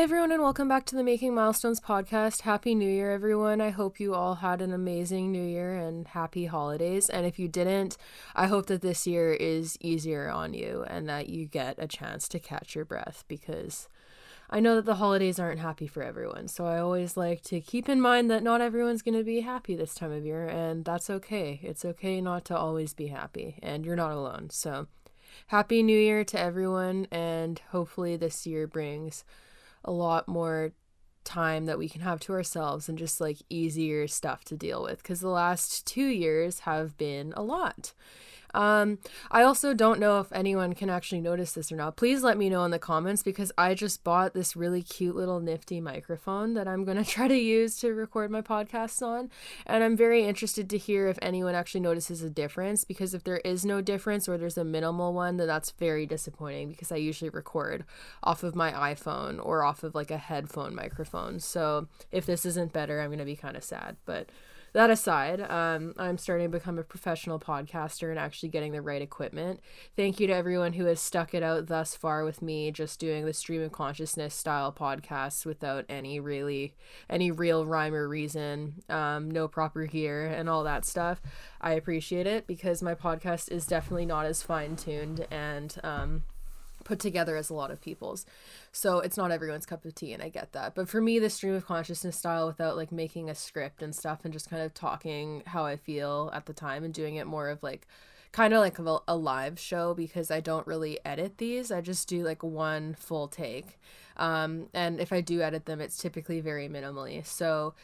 Everyone, and welcome back to the Making Milestones podcast. Happy New Year, everyone. I hope you all had an amazing New Year and happy holidays. And if you didn't, I hope that this year is easier on you and that you get a chance to catch your breath because I know that the holidays aren't happy for everyone. So I always like to keep in mind that not everyone's going to be happy this time of year, and that's okay. It's okay not to always be happy, and you're not alone. So happy New Year to everyone, and hopefully this year brings a lot more time that we can have to ourselves and just like easier stuff to deal with because the last two years have been a lot. Um, I also don't know if anyone can actually notice this or not. Please let me know in the comments because I just bought this really cute little nifty microphone that I'm going to try to use to record my podcasts on. And I'm very interested to hear if anyone actually notices a difference because if there is no difference or there's a minimal one, then that's very disappointing because I usually record off of my iPhone or off of like a headphone microphone. So if this isn't better, I'm going to be kind of sad. But that aside, um, I'm starting to become a professional podcaster and actually getting the right equipment. Thank you to everyone who has stuck it out thus far with me, just doing the stream of consciousness style podcasts without any really any real rhyme or reason, um, no proper gear and all that stuff. I appreciate it because my podcast is definitely not as fine tuned and um, put together as a lot of people's. So it's not everyone's cup of tea, and I get that. But for me, the stream of consciousness style without like making a script and stuff and just kind of talking how I feel at the time and doing it more of like kind of like a, a live show because I don't really edit these. I just do like one full take. Um, and if I do edit them, it's typically very minimally. So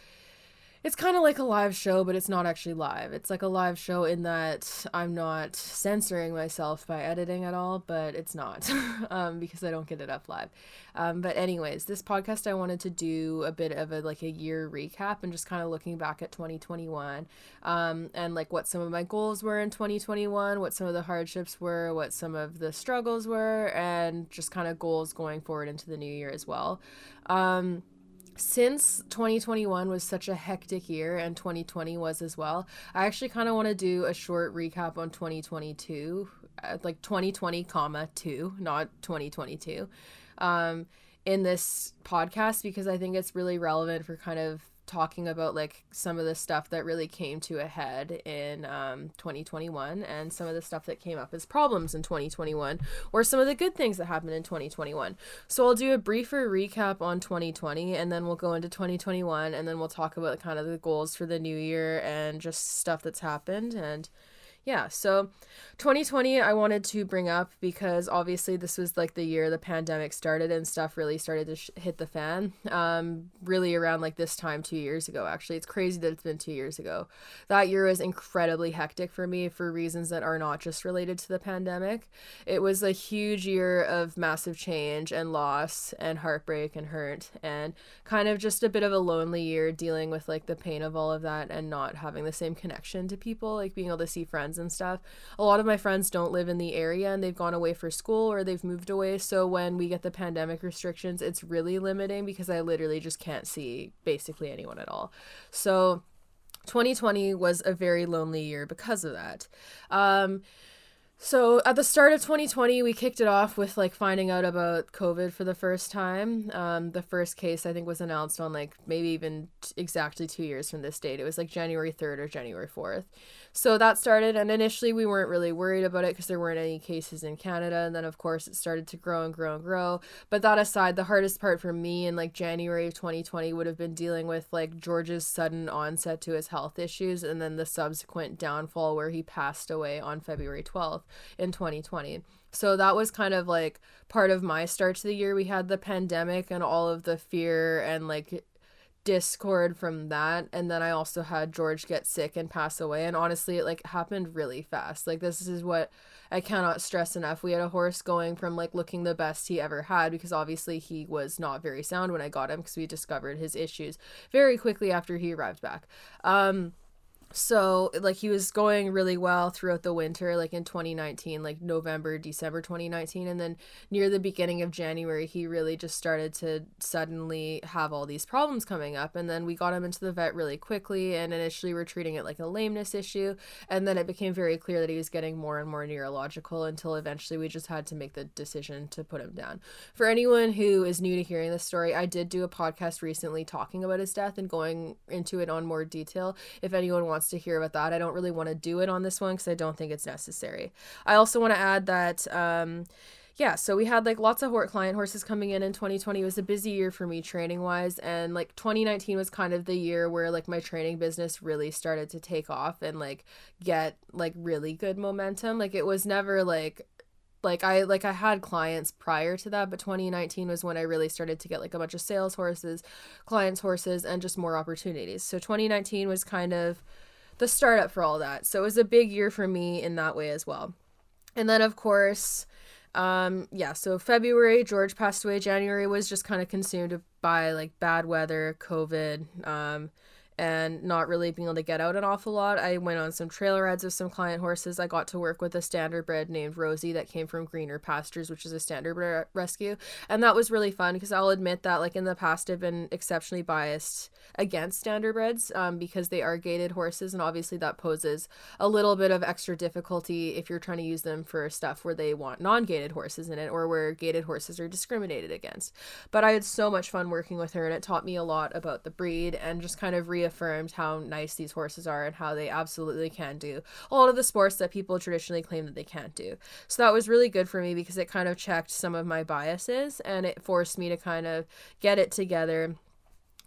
it's kind of like a live show, but it's not actually live. It's like a live show in that I'm not censoring myself by editing at all, but it's not um, because I don't get it up live. Um, but anyways, this podcast I wanted to do a bit of a like a year recap and just kind of looking back at 2021 um, and like what some of my goals were in 2021, what some of the hardships were, what some of the struggles were, and just kind of goals going forward into the new year as well. Um, since 2021 was such a hectic year and 2020 was as well i actually kind of want to do a short recap on 2022 uh, like 2020 comma 2 not 2022 um, in this podcast because i think it's really relevant for kind of talking about like some of the stuff that really came to a head in um, 2021 and some of the stuff that came up as problems in 2021 or some of the good things that happened in 2021 so i'll do a briefer recap on 2020 and then we'll go into 2021 and then we'll talk about kind of the goals for the new year and just stuff that's happened and yeah, so 2020 I wanted to bring up because obviously this was like the year the pandemic started and stuff really started to sh- hit the fan. Um, really around like this time two years ago, actually. It's crazy that it's been two years ago. That year was incredibly hectic for me for reasons that are not just related to the pandemic. It was a huge year of massive change and loss and heartbreak and hurt and kind of just a bit of a lonely year dealing with like the pain of all of that and not having the same connection to people, like being able to see friends friends and stuff. A lot of my friends don't live in the area and they've gone away for school or they've moved away. So when we get the pandemic restrictions, it's really limiting because I literally just can't see basically anyone at all. So 2020 was a very lonely year because of that. Um, so at the start of 2020, we kicked it off with like finding out about COVID for the first time. Um, the first case I think was announced on like maybe even t- exactly two years from this date. It was like January 3rd or January 4th. So that started, and initially we weren't really worried about it because there weren't any cases in Canada. And then, of course, it started to grow and grow and grow. But that aside, the hardest part for me in like January of 2020 would have been dealing with like George's sudden onset to his health issues and then the subsequent downfall where he passed away on February 12th in 2020. So that was kind of like part of my start to the year. We had the pandemic and all of the fear and like discord from that. And then i also had george get sick and pass away. And honestly it like happened really fast. Like this is what i cannot stress enough. We had a horse going from like looking the best he ever had because obviously he was not very sound when i got him because we discovered his issues very quickly after he arrived back. Um so like he was going really well throughout the winter like in 2019 like november december 2019 and then near the beginning of january he really just started to suddenly have all these problems coming up. And then we got him into the vet really quickly and initially we're treating it like a lameness issue. And then it became very clear that he was getting more and more neurological until eventually we just had to make the decision to put him down. For anyone who is new to hearing this story i did do a podcast recently talking about his death and going into it on more detail. If anyone wants wants to hear about that. I don't really want to do it on this one because I don't think it's necessary. I also want to add that. Um, yeah, so we had like lots of hor- client horses coming in in 2020. It was a busy year for me training wise. And like 2019 was kind of the year where like my training business really started to take off and like get like really good momentum. Like it was never like like I like I had clients prior to that, but 2019 was when I really started to get like a bunch of sales horses, clients horses and just more opportunities. So 2019 was kind of the startup for all that. So it was a big year for me in that way as well. And then of course, um, yeah, so February, George passed away. January was just kind of consumed by like bad weather, COVID, um, and not really being able to get out an awful lot. I went on some trail rides with some client horses. I got to work with a standardbred named Rosie that came from Greener Pastures, which is a standardbred rescue. And that was really fun because I'll admit that, like, in the past, I've been exceptionally biased against standardbreds um, because they are gaited horses. And obviously, that poses a little bit of extra difficulty if you're trying to use them for stuff where they want non gaited horses in it or where gaited horses are discriminated against. But I had so much fun working with her, and it taught me a lot about the breed and just kind of re reaffirmed how nice these horses are and how they absolutely can do a lot of the sports that people traditionally claim that they can't do. So that was really good for me because it kind of checked some of my biases and it forced me to kind of get it together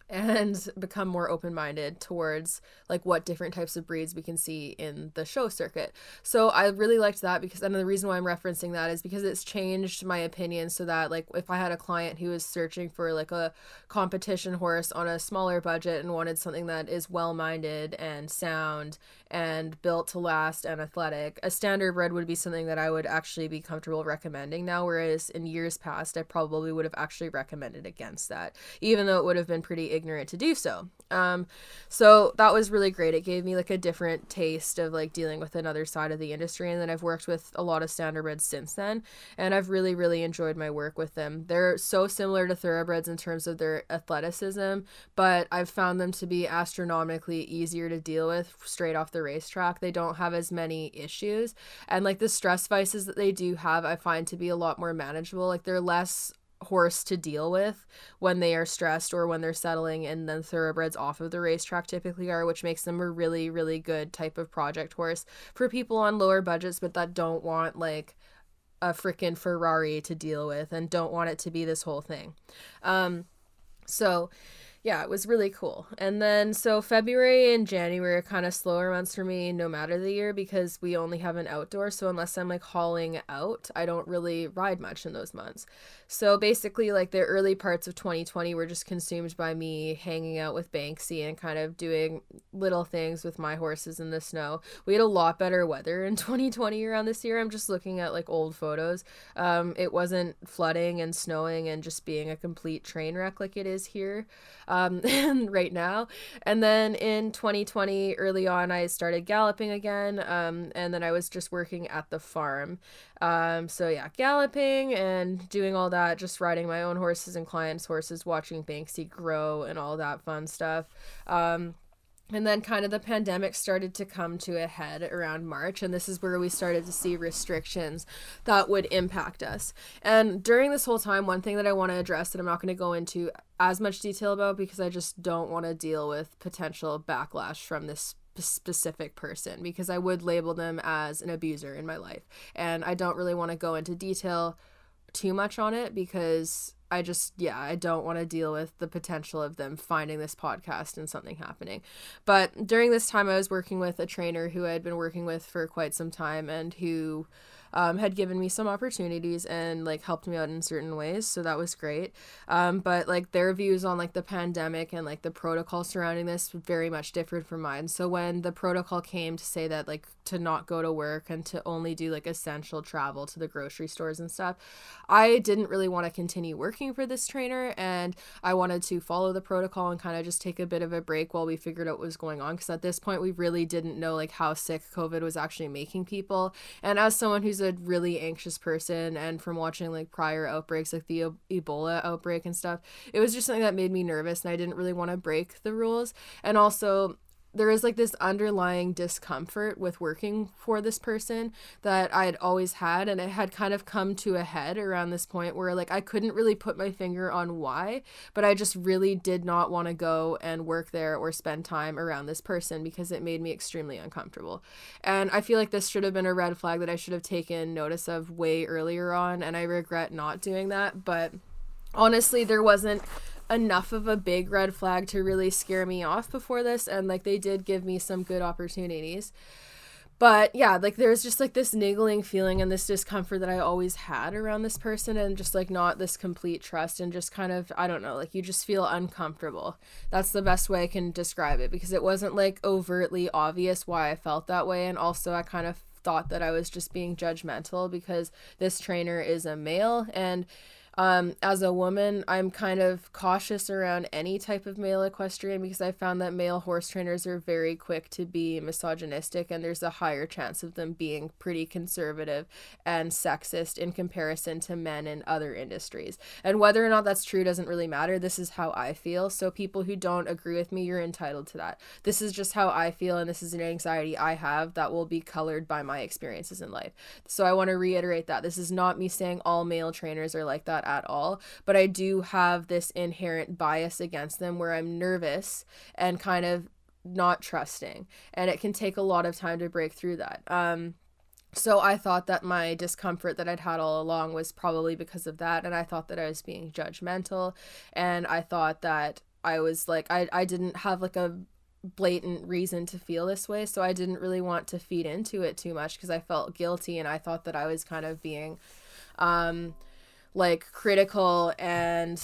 and become more open-minded towards like what different types of breeds we can see in the show circuit. So I really liked that because and the reason why I'm referencing that is because it's changed my opinion so that like if I had a client who was searching for like a competition horse on a smaller budget and wanted something that is well-minded and sound and built to last and athletic, a standard bred would be something that I would actually be comfortable recommending now whereas in years past I probably would have actually recommended against that even though it would have been pretty ignorant to do so. Um, so that was really great. It gave me like a different taste of like dealing with another side of the industry. And then I've worked with a lot of standardbreds since then, and I've really, really enjoyed my work with them. They're so similar to thoroughbreds in terms of their athleticism, but I've found them to be astronomically easier to deal with straight off the racetrack. They don't have as many issues, and like the stress vices that they do have, I find to be a lot more manageable. Like they're less horse to deal with when they are stressed or when they're settling and then thoroughbreds off of the racetrack typically are which makes them a really really good type of project horse for people on lower budgets but that don't want like a freaking ferrari to deal with and don't want it to be this whole thing. Um so yeah, it was really cool. And then so February and January are kind of slower months for me no matter the year because we only have an outdoor. So unless I'm like hauling out, I don't really ride much in those months. So basically, like the early parts of 2020 were just consumed by me hanging out with Banksy and kind of doing little things with my horses in the snow. We had a lot better weather in 2020 around this year. I'm just looking at like old photos. Um, it wasn't flooding and snowing and just being a complete train wreck like it is here right now. And then in 2020, early on, I started galloping again. Um, and then I was just working at the farm. Um, so yeah, galloping and doing all that, just riding my own horses and clients' horses, watching Banksy grow and all that fun stuff. Um, and then kind of the pandemic started to come to a head around March and this is where we started to see restrictions that would impact us. And during this whole time one thing that I want to address that I'm not going to go into as much detail about because I just don't want to deal with potential backlash from this specific person because I would label them as an abuser in my life. And I don't really want to go into detail too much on it because I just, yeah, I don't want to deal with the potential of them finding this podcast and something happening. But during this time, I was working with a trainer who I had been working with for quite some time and who um, had given me some opportunities and like helped me out in certain ways. So that was great. Um, but like their views on like the pandemic and like the protocol surrounding this very much differed from mine. So when the protocol came to say that like to not go to work and to only do like essential travel to the grocery stores and stuff, I didn't really want to continue working for this trainer and I wanted to follow the protocol and kind of just take a bit of a break while we figured out what was going on because at this point we really didn't know like how sick COVID was actually making people. And as someone who's a really anxious person and from watching like prior outbreaks like the Ebola outbreak and stuff, it was just something that made me nervous and I didn't really want to break the rules. And also there is like this underlying discomfort with working for this person that I had always had and it had kind of come to a head around this point where like I couldn't really put my finger on why but I just really did not want to go and work there or spend time around this person because it made me extremely uncomfortable. And I feel like this should have been a red flag that I should have taken notice of way earlier on and I regret not doing that but honestly there wasn't enough of a big red flag to really scare me off before this and like they did give me some good opportunities. But yeah like there's just like this niggling feeling and this discomfort that i always had around this person and just like not this complete trust and just kind of i don't know like you just feel uncomfortable. That's the best way i can describe it because it wasn't like overtly obvious why i felt that way. And also i kind of thought that i was just being judgmental because this trainer is a male and um, as a woman, I'm kind of cautious around any type of male equestrian because I found that male horse trainers are very quick to be misogynistic, and there's a higher chance of them being pretty conservative and sexist in comparison to men in other industries. And whether or not that's true doesn't really matter. This is how I feel. So, people who don't agree with me, you're entitled to that. This is just how I feel, and this is an anxiety I have that will be colored by my experiences in life. So, I want to reiterate that this is not me saying all male trainers are like that at all, but I do have this inherent bias against them where I'm nervous and kind of not trusting. And it can take a lot of time to break through that. Um, so I thought that my discomfort that I'd had all along was probably because of that. And I thought that I was being judgmental. And I thought that I was like, I, I didn't have like a blatant reason to feel this way so i didn't really want to feed into it too much because i felt guilty and i thought that i was kind of being um like critical and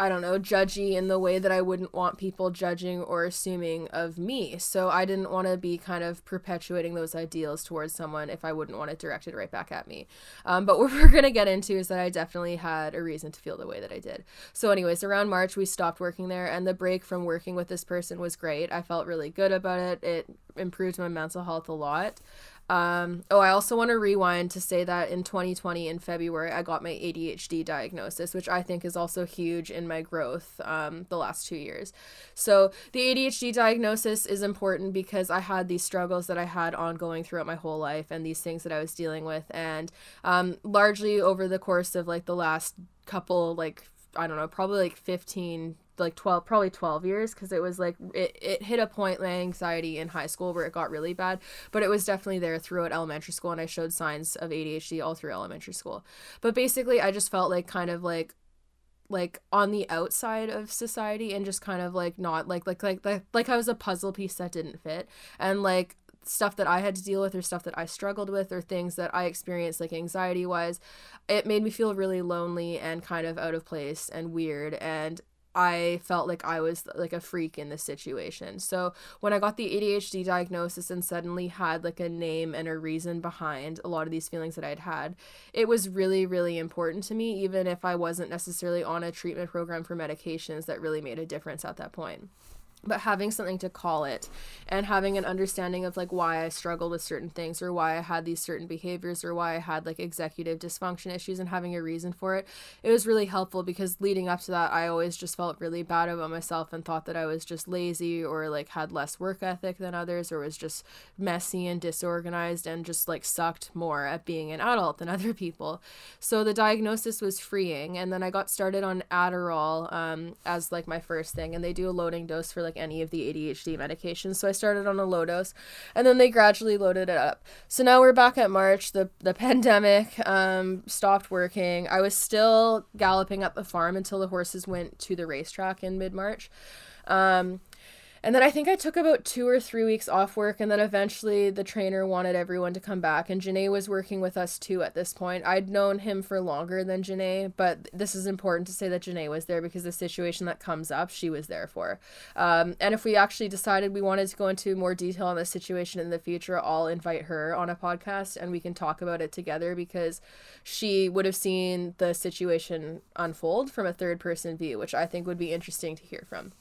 I don't know, judgy in the way that I wouldn't want people judging or assuming of me. So I didn't want to be kind of perpetuating those ideals towards someone if I wouldn't want it directed right back at me. Um, but what we're going to get into is that I definitely had a reason to feel the way that I did. So, anyways, around March, we stopped working there, and the break from working with this person was great. I felt really good about it. It improved my mental health a lot. Um, oh, I also want to rewind to say that in 2020, in February, I got my ADHD diagnosis, which I think is also huge in my growth um, the last two years. So, the ADHD diagnosis is important because I had these struggles that I had ongoing throughout my whole life and these things that I was dealing with. And um, largely over the course of like the last couple, like, I don't know, probably like 15 like 12 probably 12 years because it was like it, it hit a point my anxiety in high school where it got really bad but it was definitely there throughout elementary school and i showed signs of adhd all through elementary school. But basically i just felt like kind of like like on the outside of society and just kind of like not like like like like, like I was a puzzle piece that didn't fit. And like stuff that I had to deal with or stuff that I struggled with or things that I experienced like anxiety wise it made me feel really lonely and kind of out of place and weird. And I felt like I was like a freak in this situation. So when I got the ADHD diagnosis and suddenly had like a name and a reason behind a lot of these feelings that I'd had, it was really, really important to me, even if I wasn't necessarily on a treatment program for medications that really made a difference at that point but having something to call it and having an understanding of like why I struggled with certain things or why I had these certain behaviors or why I had like executive dysfunction issues and having a reason for it it was really helpful because leading up to that I always just felt really bad about myself and thought that I was just lazy or like had less work ethic than others or was just messy and disorganized and just like sucked more at being an adult than other people. So the diagnosis was freeing and then I got started on Adderall um, as like my first thing and they do a loading dose for like like any of the ADHD medications. So I started on a low dose and then they gradually loaded it up. So now we're back at March. The the pandemic um, stopped working. I was still galloping up the farm until the horses went to the racetrack in mid March. Um, and then I think I took about two or three weeks off work, and then eventually the trainer wanted everyone to come back, and Janae was working with us too at this point. I'd known him for longer than Janae, but this is important to say that Janae was there because the situation that comes up, she was there for. Um, and if we actually decided we wanted to go into more detail on the situation in the future, I'll invite her on a podcast and we can talk about it together because she would have seen the situation unfold from a third person view, which I think would be interesting to hear from.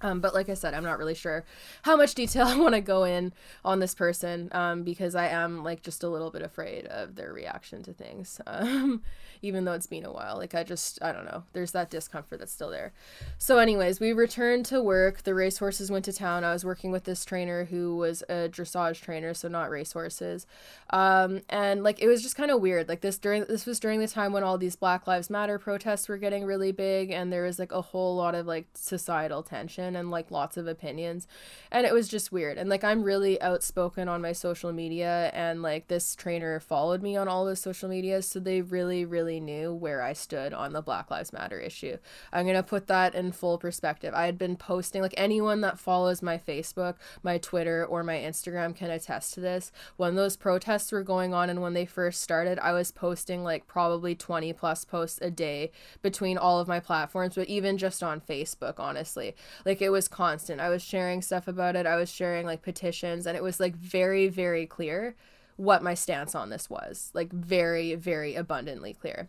Um, but like I said, I'm not really sure how much detail I want to go in on this person um, because I am like just a little bit afraid of their reaction to things, um, even though it's been a while. Like I just, I don't know. There's that discomfort that's still there. So, anyways, we returned to work. The racehorses went to town. I was working with this trainer who was a dressage trainer, so not racehorses. Um, and like it was just kind of weird. Like this during this was during the time when all these Black Lives Matter protests were getting really big, and there was like a whole lot of like societal tension and like lots of opinions. And it was just weird. And like I'm really outspoken on my social media and like this trainer followed me on all the social media, so they really really knew where I stood on the Black Lives Matter issue. I'm going to put that in full perspective. I had been posting like anyone that follows my Facebook, my Twitter or my Instagram can attest to this. When those protests were going on and when they first started, I was posting like probably 20 plus posts a day between all of my platforms, but even just on Facebook, honestly. Like like it was constant. I was sharing stuff about it. I was sharing like petitions and it was like very very clear what my stance on this was. Like very very abundantly clear.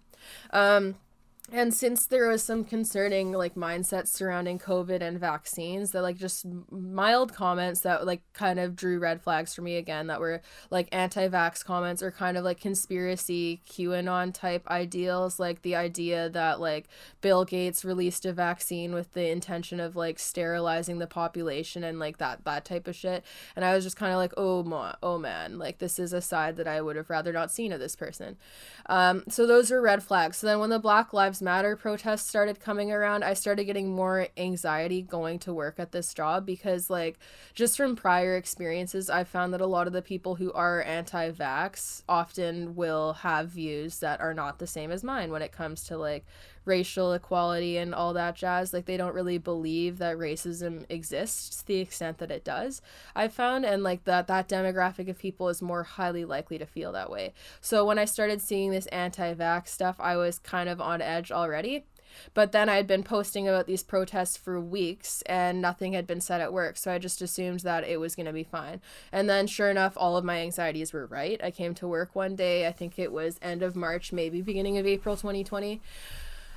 Um and since there was some concerning like mindsets surrounding covid and vaccines that like just mild comments that like kind of drew red flags for me again that were like anti-vax comments or kind of like conspiracy qanon type ideals like the idea that like bill gates released a vaccine with the intention of like sterilizing the population and like that that type of shit. And i was just kind of like oh ma- oh man like this is a side that i would have rather not seen of this person. Um so those are red flags. So then when the black lives Lives Matter protests started coming around, I started getting more anxiety going to work at this job because, like, just from prior experiences, I found that a lot of the people who are anti vax often will have views that are not the same as mine when it comes to, like, racial equality and all that jazz. Like they don't really believe that racism exists to the extent that it does. I've found and like that that demographic of people is more highly likely to feel that way. So when I started seeing this anti-vax stuff, I was kind of on edge already. But then I'd been posting about these protests for weeks and nothing had been said at work. So I just assumed that it was going to be fine. And then, sure enough, all of my anxieties were right. I came to work one day, I think it was end of March, maybe beginning of April 2020.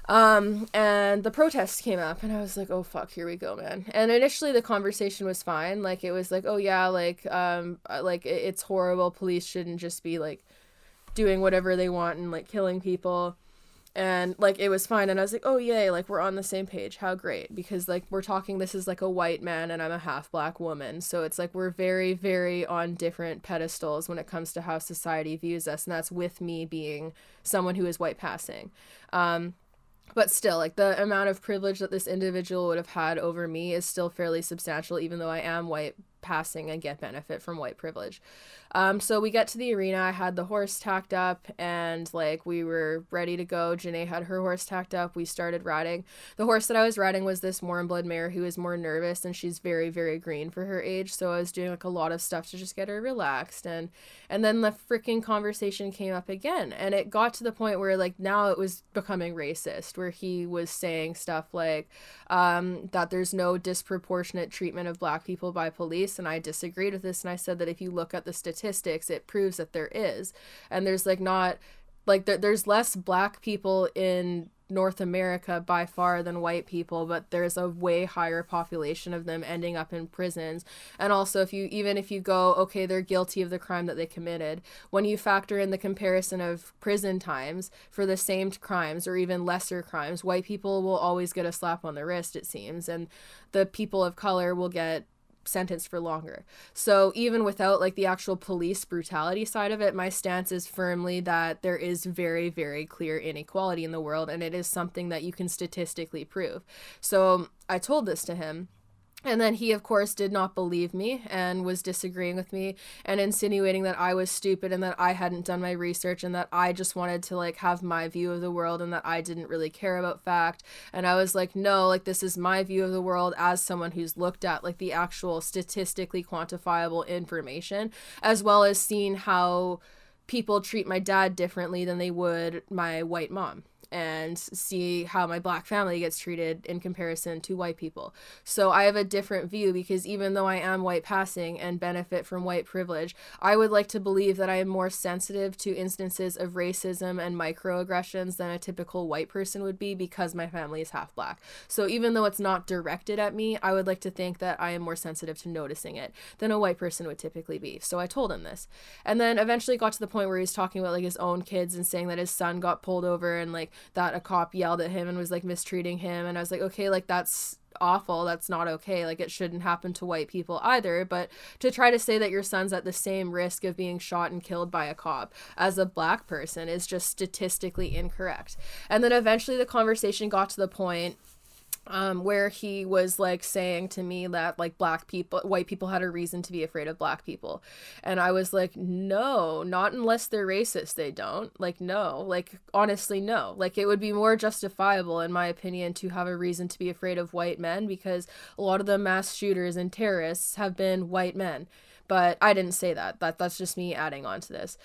Um, and the protests came up, and I was like, oh fuck, here we go, man. And initially, the conversation was fine. Like, it was like, oh yeah, like, um, uh, like it's horrible. Police shouldn't just be like doing whatever they want and like killing people. And like, it was fine. And I was like, oh yay, like we're on the same page. How great. Because like, we're talking, this is like a white man, and I'm a half black woman. So it's like, we're very, very on different pedestals when it comes to how society views us. And that's with me being someone who is white passing. Um, but still like the amount of privilege that this individual would have had over me is still fairly substantial even though i am white passing and get benefit from white privilege. Um, so we get to the arena. I had the horse tacked up and like we were ready to go. Janae had her horse tacked up. We started riding. The horse that I was riding was this warm blood mare who is more nervous and she's very, very green for her age. So I was doing like a lot of stuff to just get her relaxed. And and then the freaking conversation came up again. And it got to the point where like now it was becoming racist, where he was saying stuff like um, that there's no disproportionate treatment of black people by police and I disagreed with this and I said that if you look at the statistics it proves that there is and there's like not like there, there's less black people in North America by far than white people, but there's a way higher population of them ending up in prisons. And also, if you even if you go, okay, they're guilty of the crime that they committed, when you factor in the comparison of prison times for the same crimes or even lesser crimes, white people will always get a slap on the wrist, it seems, and the people of color will get sentenced for longer. So even without like the actual police brutality side of it, my stance is firmly that there is very very clear inequality in the world and it is something that you can statistically prove. So I told this to him And then he, of course, did not believe me and was disagreeing with me and insinuating that I was stupid and that I hadn't done my research and that I just wanted to like have my view of the world and that I didn't really care about fact. And I was like, no, like this is my view of the world as someone who's looked at like the actual statistically quantifiable information, as well as seen how people treat my dad differently than they would my white mom and see how my black family gets treated in comparison to white people. So I have a different view because even though I am white passing and benefit from white privilege, I would like to believe that I am more sensitive to instances of racism and microaggressions than a typical white person would be because my family is half black. So even though it's not directed at me, I would like to think that I am more sensitive to noticing it than a white person would typically be. So I told him this. And then eventually got to the point where he's talking about like his own kids and saying that his son got pulled over and like that a cop yelled at him and was like mistreating him. And I was like okay like that's awful. That's not okay. Like it shouldn't happen to white people either. But to try to say that your son's at the same risk of being shot and killed by a cop as a black person is just statistically incorrect. And then eventually the conversation got to the point um, where he was like saying to me that like black people, white people had a reason to be afraid of black people. And I was like, no, not unless they're racist, they don't. Like, no, like, honestly, no. Like, it would be more justifiable, in my opinion, to have a reason to be afraid of white men because a lot of the mass shooters and terrorists have been white men. But I didn't say that. That that's just me adding on to this.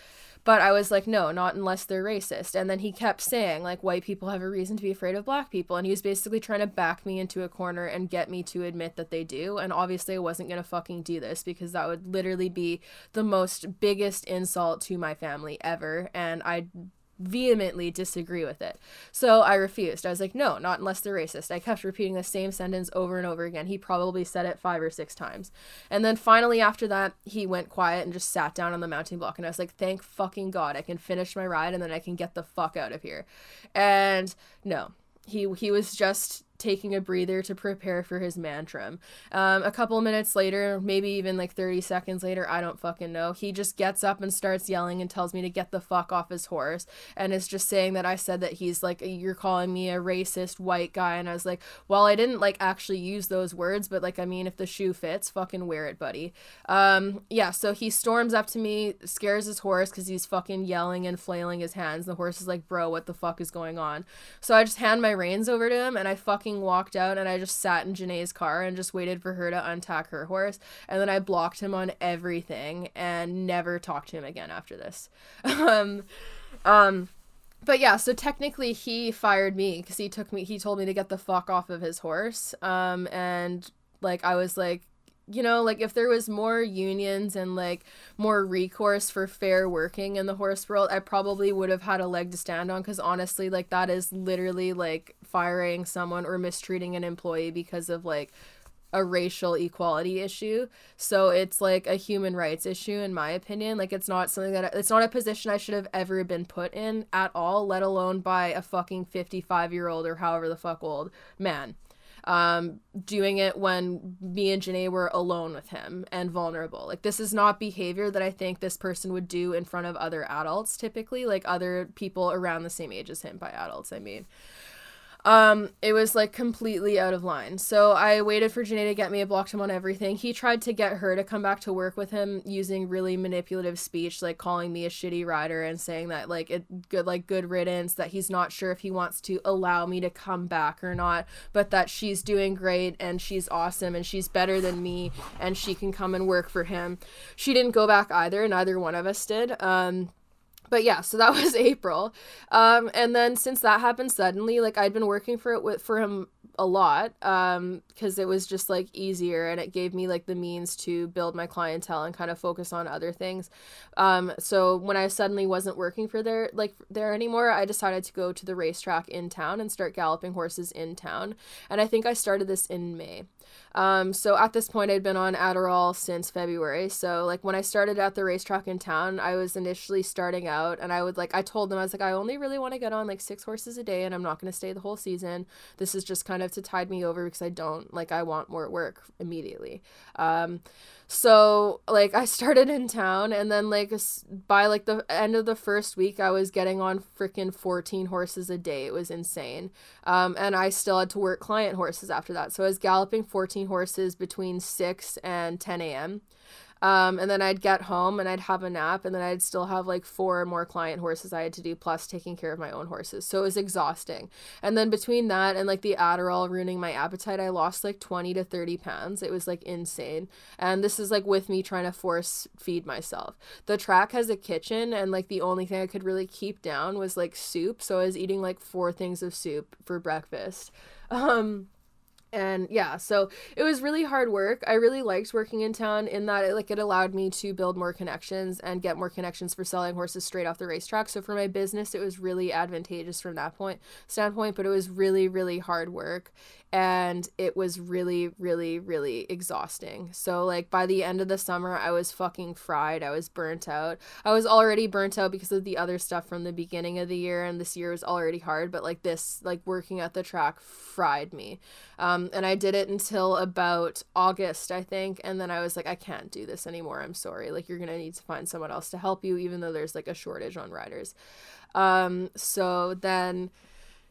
But I was like, no, not unless they're racist. And then he kept saying, like, white people have a reason to be afraid of black people. And he was basically trying to back me into a corner and get me to admit that they do. And obviously, I wasn't going to fucking do this because that would literally be the most biggest insult to my family ever. And I vehemently disagree with it. So I refused. I was like, no, not unless they're racist. I kept repeating the same sentence over and over again. He probably said it five or six times. And then finally, after that, he went quiet and just sat down on the mounting block. And I was like, thank fucking God, I can finish my ride and then I can get the fuck out of here. And no, he he was just taking a breather to prepare for his mantram. Um, a couple minutes later, maybe even like 30 seconds later, I don't fucking know. He just gets up and starts yelling and tells me to get the fuck off his horse. And is just saying that I said that he's like, you're calling me a racist white guy. And I was like, well, I didn't like actually use those words, but like, I mean, if the shoe fits, fucking wear it, buddy. Um, yeah, so he storms up to me, scares his horse because he's fucking yelling and flailing his hands. The horse is like, bro, what the fuck is going on? So I just hand my reins over to him and I fucking fucking walked out and I just sat in Janae's car and just waited for her to untack her horse. And then I blocked him on everything and never talked to him again after this. um, um, but yeah, so technically he fired me because he took me, he told me to get the fuck off of his horse. Um, and like I was like, you know, like if there was more unions and like more recourse for fair working in the horse world, I probably would have had a leg to stand on because honestly, like that is literally like firing someone or mistreating an employee because of like a racial equality issue. So it's like a human rights issue in my opinion. Like it's not something that it's not a position I should have ever been put in at all, let alone by a fucking 55-year-old or however the fuck old man um, doing it when me and Janae were alone with him and vulnerable. Like, this is not behavior that I think this person would do in front of other adults typically, like other people around the same age as him by adults, I mean um, it was like completely out of line. So I waited for Janae to get me. I blocked him on everything. He tried to get her to come back to work with him using really manipulative speech, like calling me a shitty rider and saying that like it good like good riddance, that he's not sure if he wants to allow me to come back or not, but that she's doing great and she's awesome and she's better than me and she can come and work for him. She didn't go back either, neither one of us did. Um but yeah, so that was April. Um, and then since that happened suddenly, like I'd been working for it with for him a lot um because it was just like easier and it gave me like the means to build my clientele and kind of focus on other things um so when i suddenly wasn't working for there like there anymore i decided to go to the racetrack in town and start galloping horses in town and i think i started this in may um, so at this point, I'd been on Adderall since February. So like when I started at the racetrack in town, I was initially starting out, and I would like I told them I was like I only really want to get on like six horses a day, and I'm not going to stay the whole season. This is just kind of to tide me over because I don't like I want more work immediately. Um, so like I started in town and then like by like the end of the first week I was getting on freaking 14 horses a day. It was insane. Um, and I still had to work client horses after that. So I was galloping 14 horses between 6 and 10 a.m. Um, and then I'd get home and I'd have a nap, and then I'd still have like four more client horses I had to do, plus taking care of my own horses. So it was exhausting. And then between that and like the Adderall ruining my appetite, I lost like 20 to 30 pounds. It was like insane. And this is like with me trying to force feed myself. The track has a kitchen, and like the only thing I could really keep down was like soup. So I was eating like four things of soup for breakfast. Um, and yeah so it was really hard work. I really liked working in town in that it like it allowed me to build more connections and get more connections for selling horses straight off the racetrack. So for my business it was really advantageous from that point standpoint but it was really really hard work and it was really really really exhausting. So like by the end of the summer i was fucking fried. I was burnt out. I was already burnt out because of the other stuff from the beginning of the year and this year was already hard but like this like working at the track fried me. Um, and i did it until about august i think and then i was like i can't do this anymore. I'm sorry. Like you're gonna need to find someone else to help you even though there's like a shortage on riders. Um, so then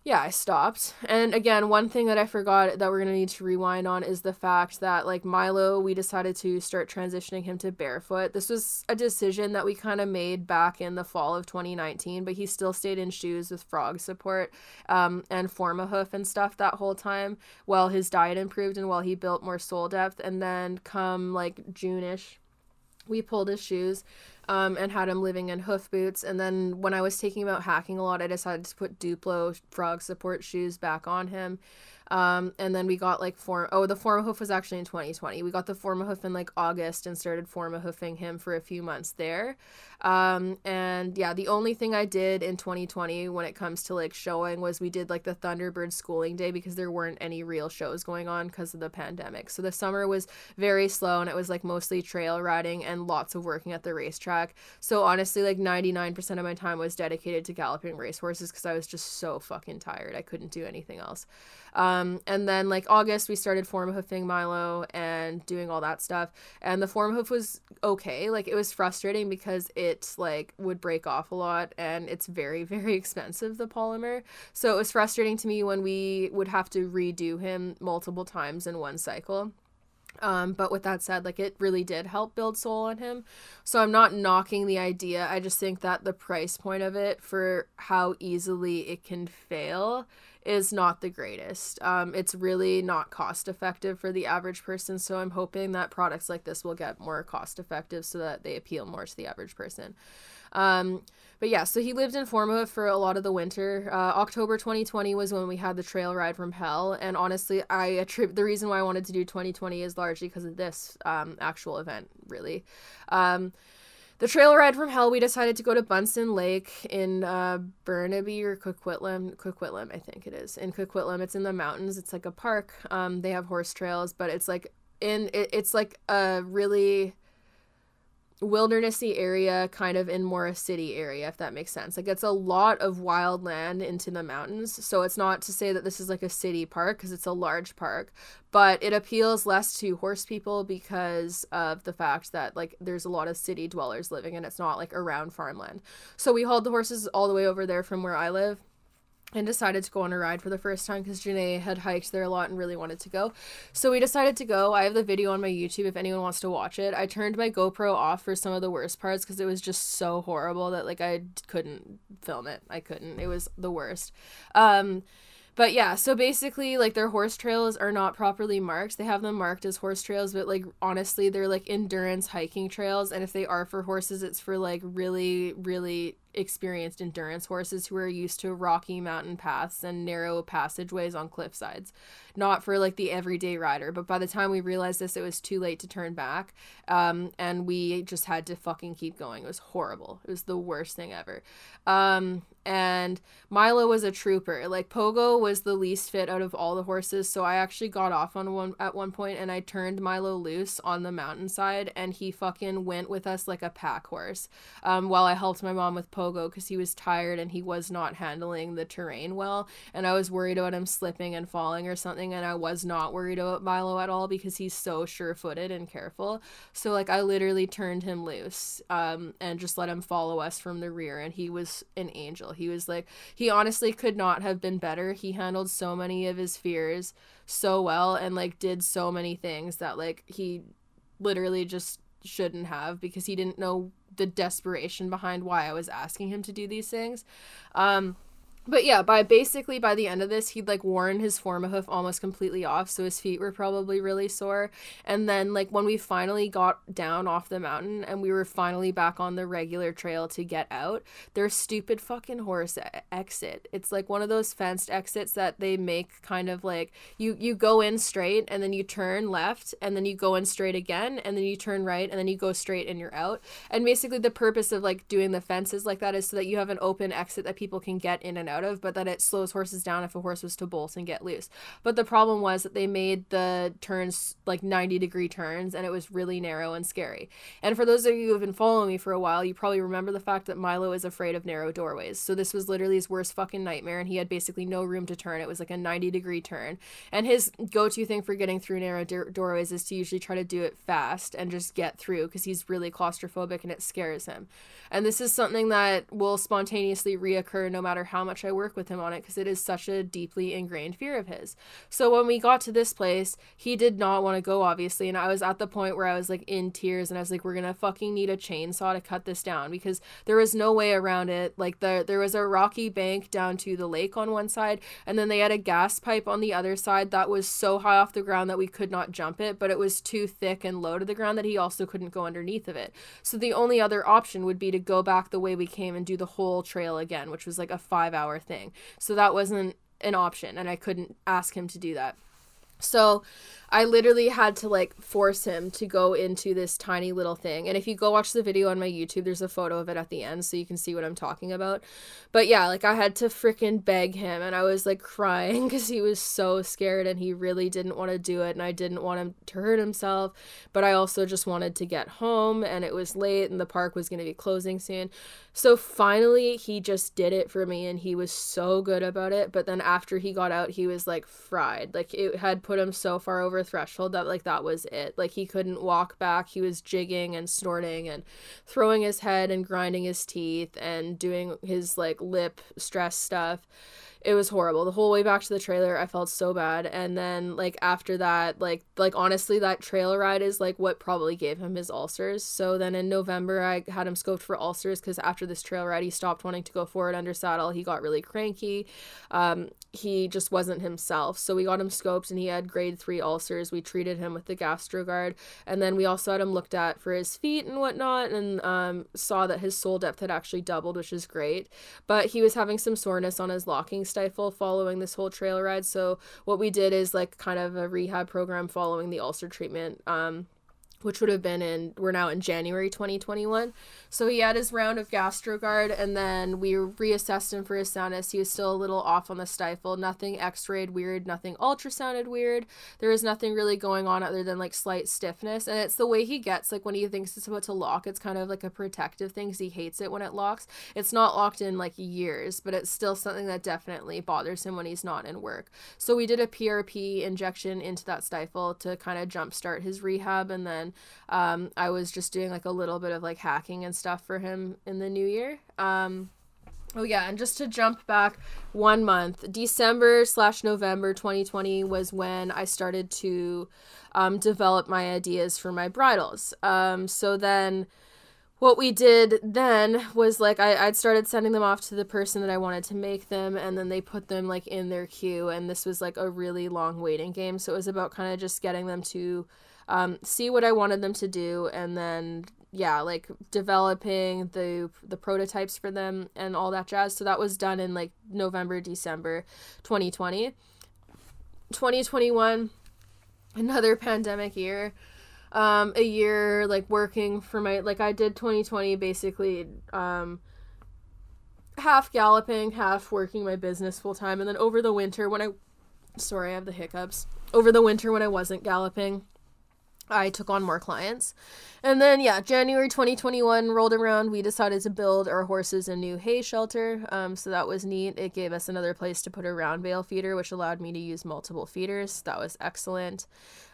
yeah, I stopped. And again, one thing that I forgot that we're going to need to rewind on is the fact that, like, Milo, we decided to start transitioning him to barefoot. This was a decision that we kind of made back in the fall of 2019, but he still stayed in shoes with frog support um, and hoof and stuff that whole time while his diet improved and while he built more sole depth. And then come like June ish, we pulled his shoes um, and had him living in hoof boots. And then when I was taking him out hacking a lot, I decided to put Duplo frog support shoes back on him. Um, and then we got like form. Oh, the Formahoof was actually in 2020. We got the Formahoof in like August and started form hoofing him for a few months there. Um, and yeah, the only thing I did in 2020 when it comes to like showing was we did like the Thunderbird schooling day because there weren't any real shows going on because of the pandemic. So the summer was very slow and it was like mostly trail riding and lots of working at the racetrack. So honestly, like 99% of my time was dedicated to galloping racehorses because I was just so fucking tired. I couldn't do anything else. Um, and then like August, we started form hoofing Milo and doing all that stuff. And the Formahoof was okay. Like it was frustrating because it like would break off a lot and it's very, very expensive, the polymer. So it was frustrating to me when we would have to redo him multiple times in one cycle. Um, but with that said, like it really did help build sole on him. So I'm not knocking the idea. I just think that the price point of it for how easily it can fail is not the greatest. Um, it's really not cost effective for the average person. So I'm hoping that products like this will get more cost effective so that they appeal more to the average person. Um, but yeah, so he lived in Formahoof for a lot of the winter. Uh, October 2020 was when we had the trail ride from hell, and honestly, I attribute the reason why I wanted to do 2020 is largely because of this um, actual event, really. Um, the trail ride from hell, we decided to go to Buntzen Lake in uh, Burnaby or Coquitlam. Coquitlam, I think it is. In Coquitlam, it's in the mountains. It's like a park. Um, they have horse trails, but it's like in it, it's like a really wildernessy area kind of in more a city area if that makes sense. Like it's a lot of wild land into the mountains. So it's not to say that this is like a city park because it's a large park but it appeals less to horse people because of the fact that like there's a lot of city dwellers living and it's not like around farmland. So we hauled the horses all the way over there from where i live and decided to go on a ride for the first time because Janae had hiked there a lot and really wanted to go. So we decided to go. I have the video on my YouTube if anyone wants to watch it. I turned my GoPro off for some of the worst parts because it was just so horrible that like I couldn't film it. I couldn't. It was the worst. Um but yeah, so basically, like their horse trails are not properly marked. They have them marked as horse trails, but like honestly, they're like endurance hiking trails. And if they are for horses, it's for like really, really experienced endurance horses who are used to rocky mountain paths and narrow passageways on cliff sides, not for like the everyday rider. But by the time we realized this, it was too late to turn back, um, and we just had to fucking keep going. It was horrible. It was the worst thing ever. Um, and Milo was a trooper. Like Pogo was the least fit out of all the horses, so I actually got off on one at one point and I turned Milo loose on the mountainside and he fucking went with us like a pack horse. Um, while I helped my mom with Pogo pogo because he was tired and he was not handling the terrain well and i was worried about him slipping and falling or something and i was not worried about milo at all because he's so sure-footed and careful. So like i literally turned him loose um, and just let him follow us from the rear and he was an angel. He was like he honestly could not have been better. He handled so many of his fears so well and like did so many things that like he literally just shouldn't have because he didn't know the desperation behind why I was asking him to do these things. Um, but yeah, by basically by the end of this, he'd like worn his Formahoof almost completely off, so his feet were probably really sore. And then like when we finally got down off the mountain and we were finally back on the regular trail to get out, their stupid fucking horse exit. It's like one of those fenced exits that they make kind of like you you go in straight and then you turn left and then you go in straight again and then you turn right and then you go straight and you're out. And basically the purpose of like doing the fences like that is so that you have an open exit that people can get in and out out of, but that it slows horses down if a horse was to bolt and get loose. But the problem was that they made the turns like 90 degree turns and it was really narrow and scary. And for those of you who have been following me for a while, you probably remember the fact that Milo is afraid of narrow doorways. So this was literally his worst fucking nightmare and he had basically no room to turn. It was like a 90 degree turn. And his go to thing for getting through narrow do- doorways is to usually try to do it fast and just get through because he's really claustrophobic and it scares him. And this is something that will spontaneously reoccur no matter how much I work with him on it because it is such a deeply ingrained fear of his. So when we got to this place, he did not want to go, obviously. And I was at the point where I was like in tears and I was like, we're going to fucking need a chainsaw to cut this down because there was no way around it. Like, the, there was a rocky bank down to the lake on one side, and then they had a gas pipe on the other side that was so high off the ground that we could not jump it, but it was too thick and low to the ground that he also couldn't go underneath of it. So the only other option would be to go back the way we came and do the whole trail again, which was like a five hour thing. So that wasn't an option, and I couldn't ask him to do that. So I literally had to like force him to go into this tiny little thing. And if you go watch the video on my YouTube, there's a photo of it at the end so you can see what I'm talking about. But yeah, like I had to freaking beg him and I was like crying because he was so scared and he really didn't want to do it. And I didn't want him to hurt himself. But I also just wanted to get home and it was late and the park was going to be closing soon. So finally, he just did it for me and he was so good about it. But then after he got out, he was like fried. Like it had put him so far over threshold that like that was it. Like he couldn't walk back. He was jigging and snorting and throwing his head and grinding his teeth and doing his like lip stress stuff. It was horrible. The whole way back to the trailer i felt so bad. And then like after that like like honestly that trail ride is like what probably gave him his ulcers. So then in november i had him scoped for ulcers because after this trail ride he stopped wanting to go forward under saddle. He got really cranky. Um, he just wasn't himself so we got him scoped and he had grade three ulcers we treated him with the GastroGard. and then we also had him looked at for his feet and whatnot and um, saw that his sole depth had actually doubled which is great but he was having some soreness on his locking stifle following this whole trail ride. So what we did is like kind of a rehab program following the ulcer treatment. Um, which would have been in we're now in January 2021. So he had his round of GastroGard and then we reassessed him for his soundness. He was still a little off on the stifle, nothing x-rayed weird, nothing ultrasounded weird. There was nothing really going on other than like slight stiffness and it's the way he gets like when he thinks it's about to lock, it's kind of like a protective thing cuz he hates it when it locks. It's not locked in like years, but it's still something that definitely bothers him when he's not in work. So we did a PRP injection into that stifle to kind of jumpstart his rehab and then um, I was just doing like a little bit of like hacking and stuff for him in the new year. Um, oh yeah, and just to jump back one month, December slash November 2020 was when I started to um, develop my ideas for my bridles. Um, so then what we did then was like I, I'd started sending them off to the person that I wanted to make them and then they put them like in their queue and this was like a really long waiting game. So it was about kind of just getting them to um, see what I wanted them to do, and then yeah, like developing the the prototypes for them and all that jazz. So that was done in like November, December, 2020. 2021, another pandemic year. Um, a year like working for my like I did 2020 basically um half galloping, half working my business full time, and then over the winter when I sorry, I have the hiccups. Over the winter when I wasn't galloping, I took on more clients. And then, yeah, January 2021 rolled around. We decided to build our horses a new hay shelter. Um, so that was neat. It gave us another place to put a round bale feeder, which allowed me to use multiple feeders. That was excellent.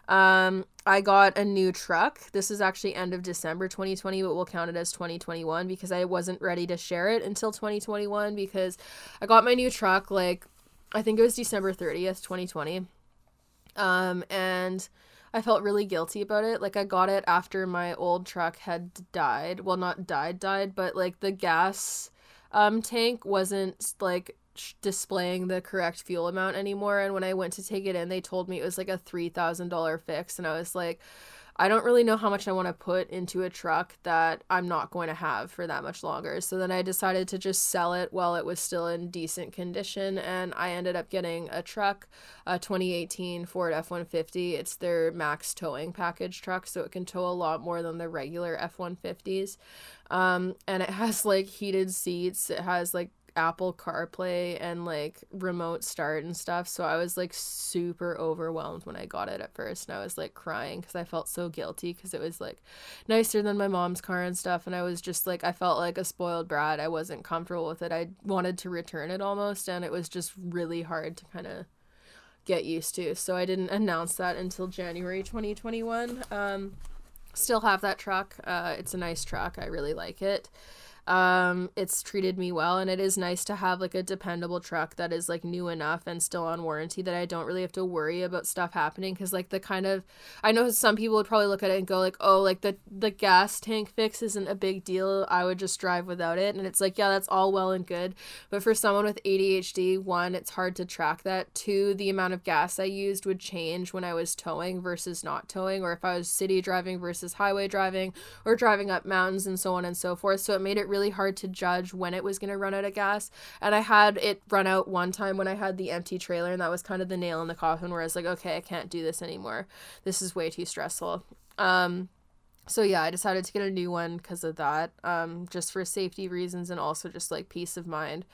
Um, I got a new truck. This is actually end of December 2020, but we'll count it as 2021 because I wasn't ready to share it until 2021 because I got my new truck like I think it was December 30th, 2020. Um, and I felt really guilty about it. Like I got it after my old truck had died. Well, not died, died, but like the gas um tank wasn't like displaying the correct fuel amount anymore and when I went to take it in, they told me it was like a $3,000 fix and I was like I don't really know how much I want to put into a truck that I'm not going to have for that much longer. So then I decided to just sell it while it was still in decent condition. And I ended up getting a truck, a 2018 Ford F 150. It's their max towing package truck, so it can tow a lot more than the regular F 150s. Um, and it has like heated seats, it has like Apple CarPlay and like remote start and stuff. So I was like super overwhelmed when I got it at first. And I was like crying because I felt so guilty because it was like nicer than my mom's car and stuff. And I was just like, I felt like a spoiled brat. I wasn't comfortable with it. I wanted to return it almost. And it was just really hard to kind of get used to. So I didn't announce that until January 2021. Um, still have that truck. Uh, it's a nice truck. I really like it um it's treated me well and it is nice to have like a dependable truck that is like new enough and still on warranty that I don't really have to worry about stuff happening cuz like the kind of I know some people would probably look at it and go like oh like the the gas tank fix isn't a big deal. I would just drive without it. And it's like yeah that's all well and good but for someone with ADHD one it's hard to track that. Two the amount of gas I used would change when I was towing versus not towing or if I was city driving versus highway driving or driving up mountains and so on and so forth. So it made it really hard to judge when it was going to run out of gas. And I had it run out one time when I had the empty trailer, and that was kind of the nail in the coffin where I was like, okay, I can't do this anymore. This is way too stressful. Um, so yeah, I decided to get a new one because of that, um, just for safety reasons and also just like peace of mind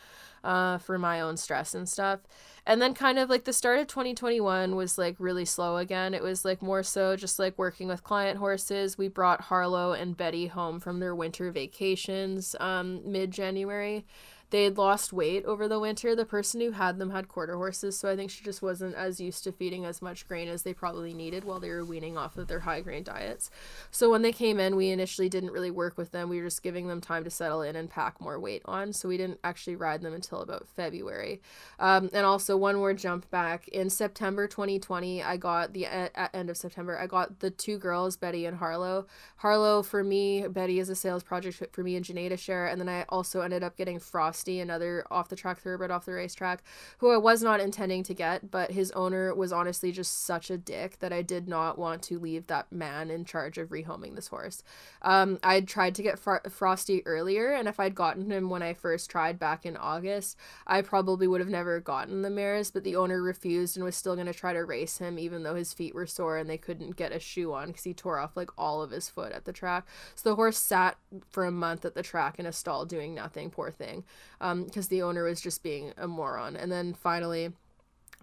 uh, for my own stress and stuff. And then kind of like the start of 2021 was like really slow again. It was like more so just like working with client horses. We brought Harlow and Betty home from their winter vacations um, mid January they had lost weight over the winter. The person who had them had quarter horses, so I think she just wasn't as used to feeding as much grain as they probably needed while they were weaning off of their high grain diets. So when they came in, we initially didn't really work with them. We were just giving them time to settle in and pack more weight on. So we didn't actually ride them until about February. Um, and also one more jump back in September 2020, I got the at end of September, I got the two girls, Betty and Harlow. Harlow for me, Betty is a sales project for me and Janae to share, and then I also ended up getting Frost Another off the track thoroughbred off the racetrack, who I was not intending to get, but his owner was honestly just such a dick that I did not want to leave that man in charge of rehoming this horse. Um, I'd tried to get Fr- Frosty earlier, and if I'd gotten him when I first tried back in August, I probably would have never gotten the mares, but the owner refused and was still going to try to race him, even though his feet were sore and they couldn't get a shoe on because he tore off like all of his foot at the track. So the horse sat for a month at the track in a stall doing nothing, poor thing because um, the owner was just being a moron. And then finally,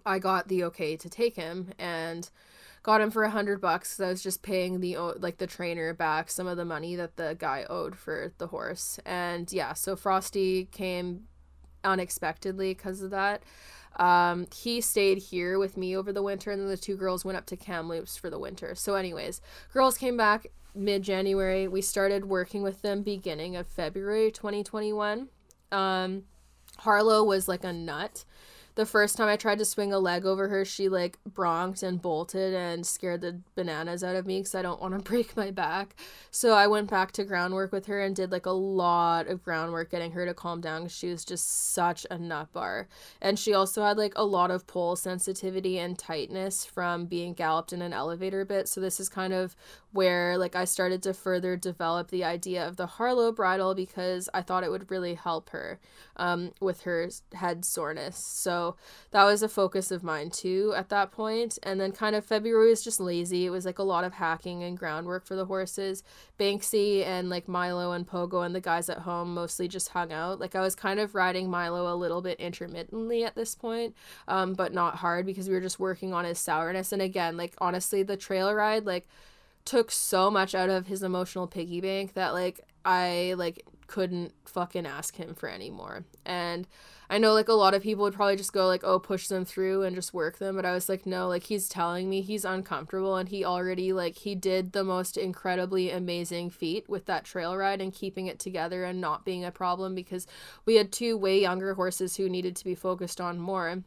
I got the okay to take him and got him for a hundred bucks. I was just paying the like the trainer back some of the money that the guy owed for the horse. And yeah, so Frosty came unexpectedly because of that. Um, he stayed here with me over the winter, and then the two girls went up to Kamloops for the winter. So, anyways, girls came back mid January. We started working with them beginning of February 2021. Um, Harlow was like a nut the first time I tried to swing a leg over her, she like bronked and bolted and scared the bananas out of me because I don't want to break my back. So I went back to groundwork with her and did like a lot of groundwork getting her to calm down she was just such a nut bar. And she also had like a lot of poll sensitivity and tightness from being galloped in an elevator bit. So this is kind of where like I started to further develop the idea of the Harlow bridle because I thought it would really help her um, with her head soreness. So that was a focus of mine too at that point. And then kind of February was just lazy. It was like a lot of hacking and groundwork for the horses. Banksy and like Milo and Pogo and the guys at home mostly just hung out. Like I was kind of riding Milo a little bit intermittently at this point, um, but not hard because we were just working on his sourness. And again, like honestly, the trail ride, like took so much out of his emotional piggy bank that like I like couldn't fucking ask him for any more. And I know like a lot of people would probably just go like, oh, push them through and just work them. But I was like, no, like he's telling me he's uncomfortable and he already like he did the most incredibly amazing feat with that trail ride and keeping it together and not being a problem because we had two way younger horses who needed to be focused on more.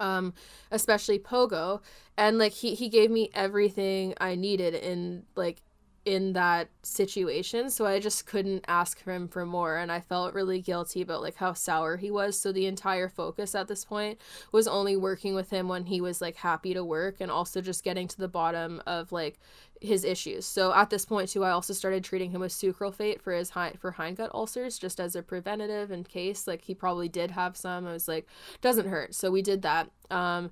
Um, especially Pogo. And like he he gave me everything I needed in like in that situation so i just couldn't ask him for more and i felt really guilty about like how sour he was. So the entire focus at this point was only working with him when he was like happy to work and also just getting to the bottom of like his issues. So at this point too i also started treating him with sucralfate for his hind for hindgut ulcers just as a preventative in case like he probably did have some. I was like doesn't hurt. So we did that. Um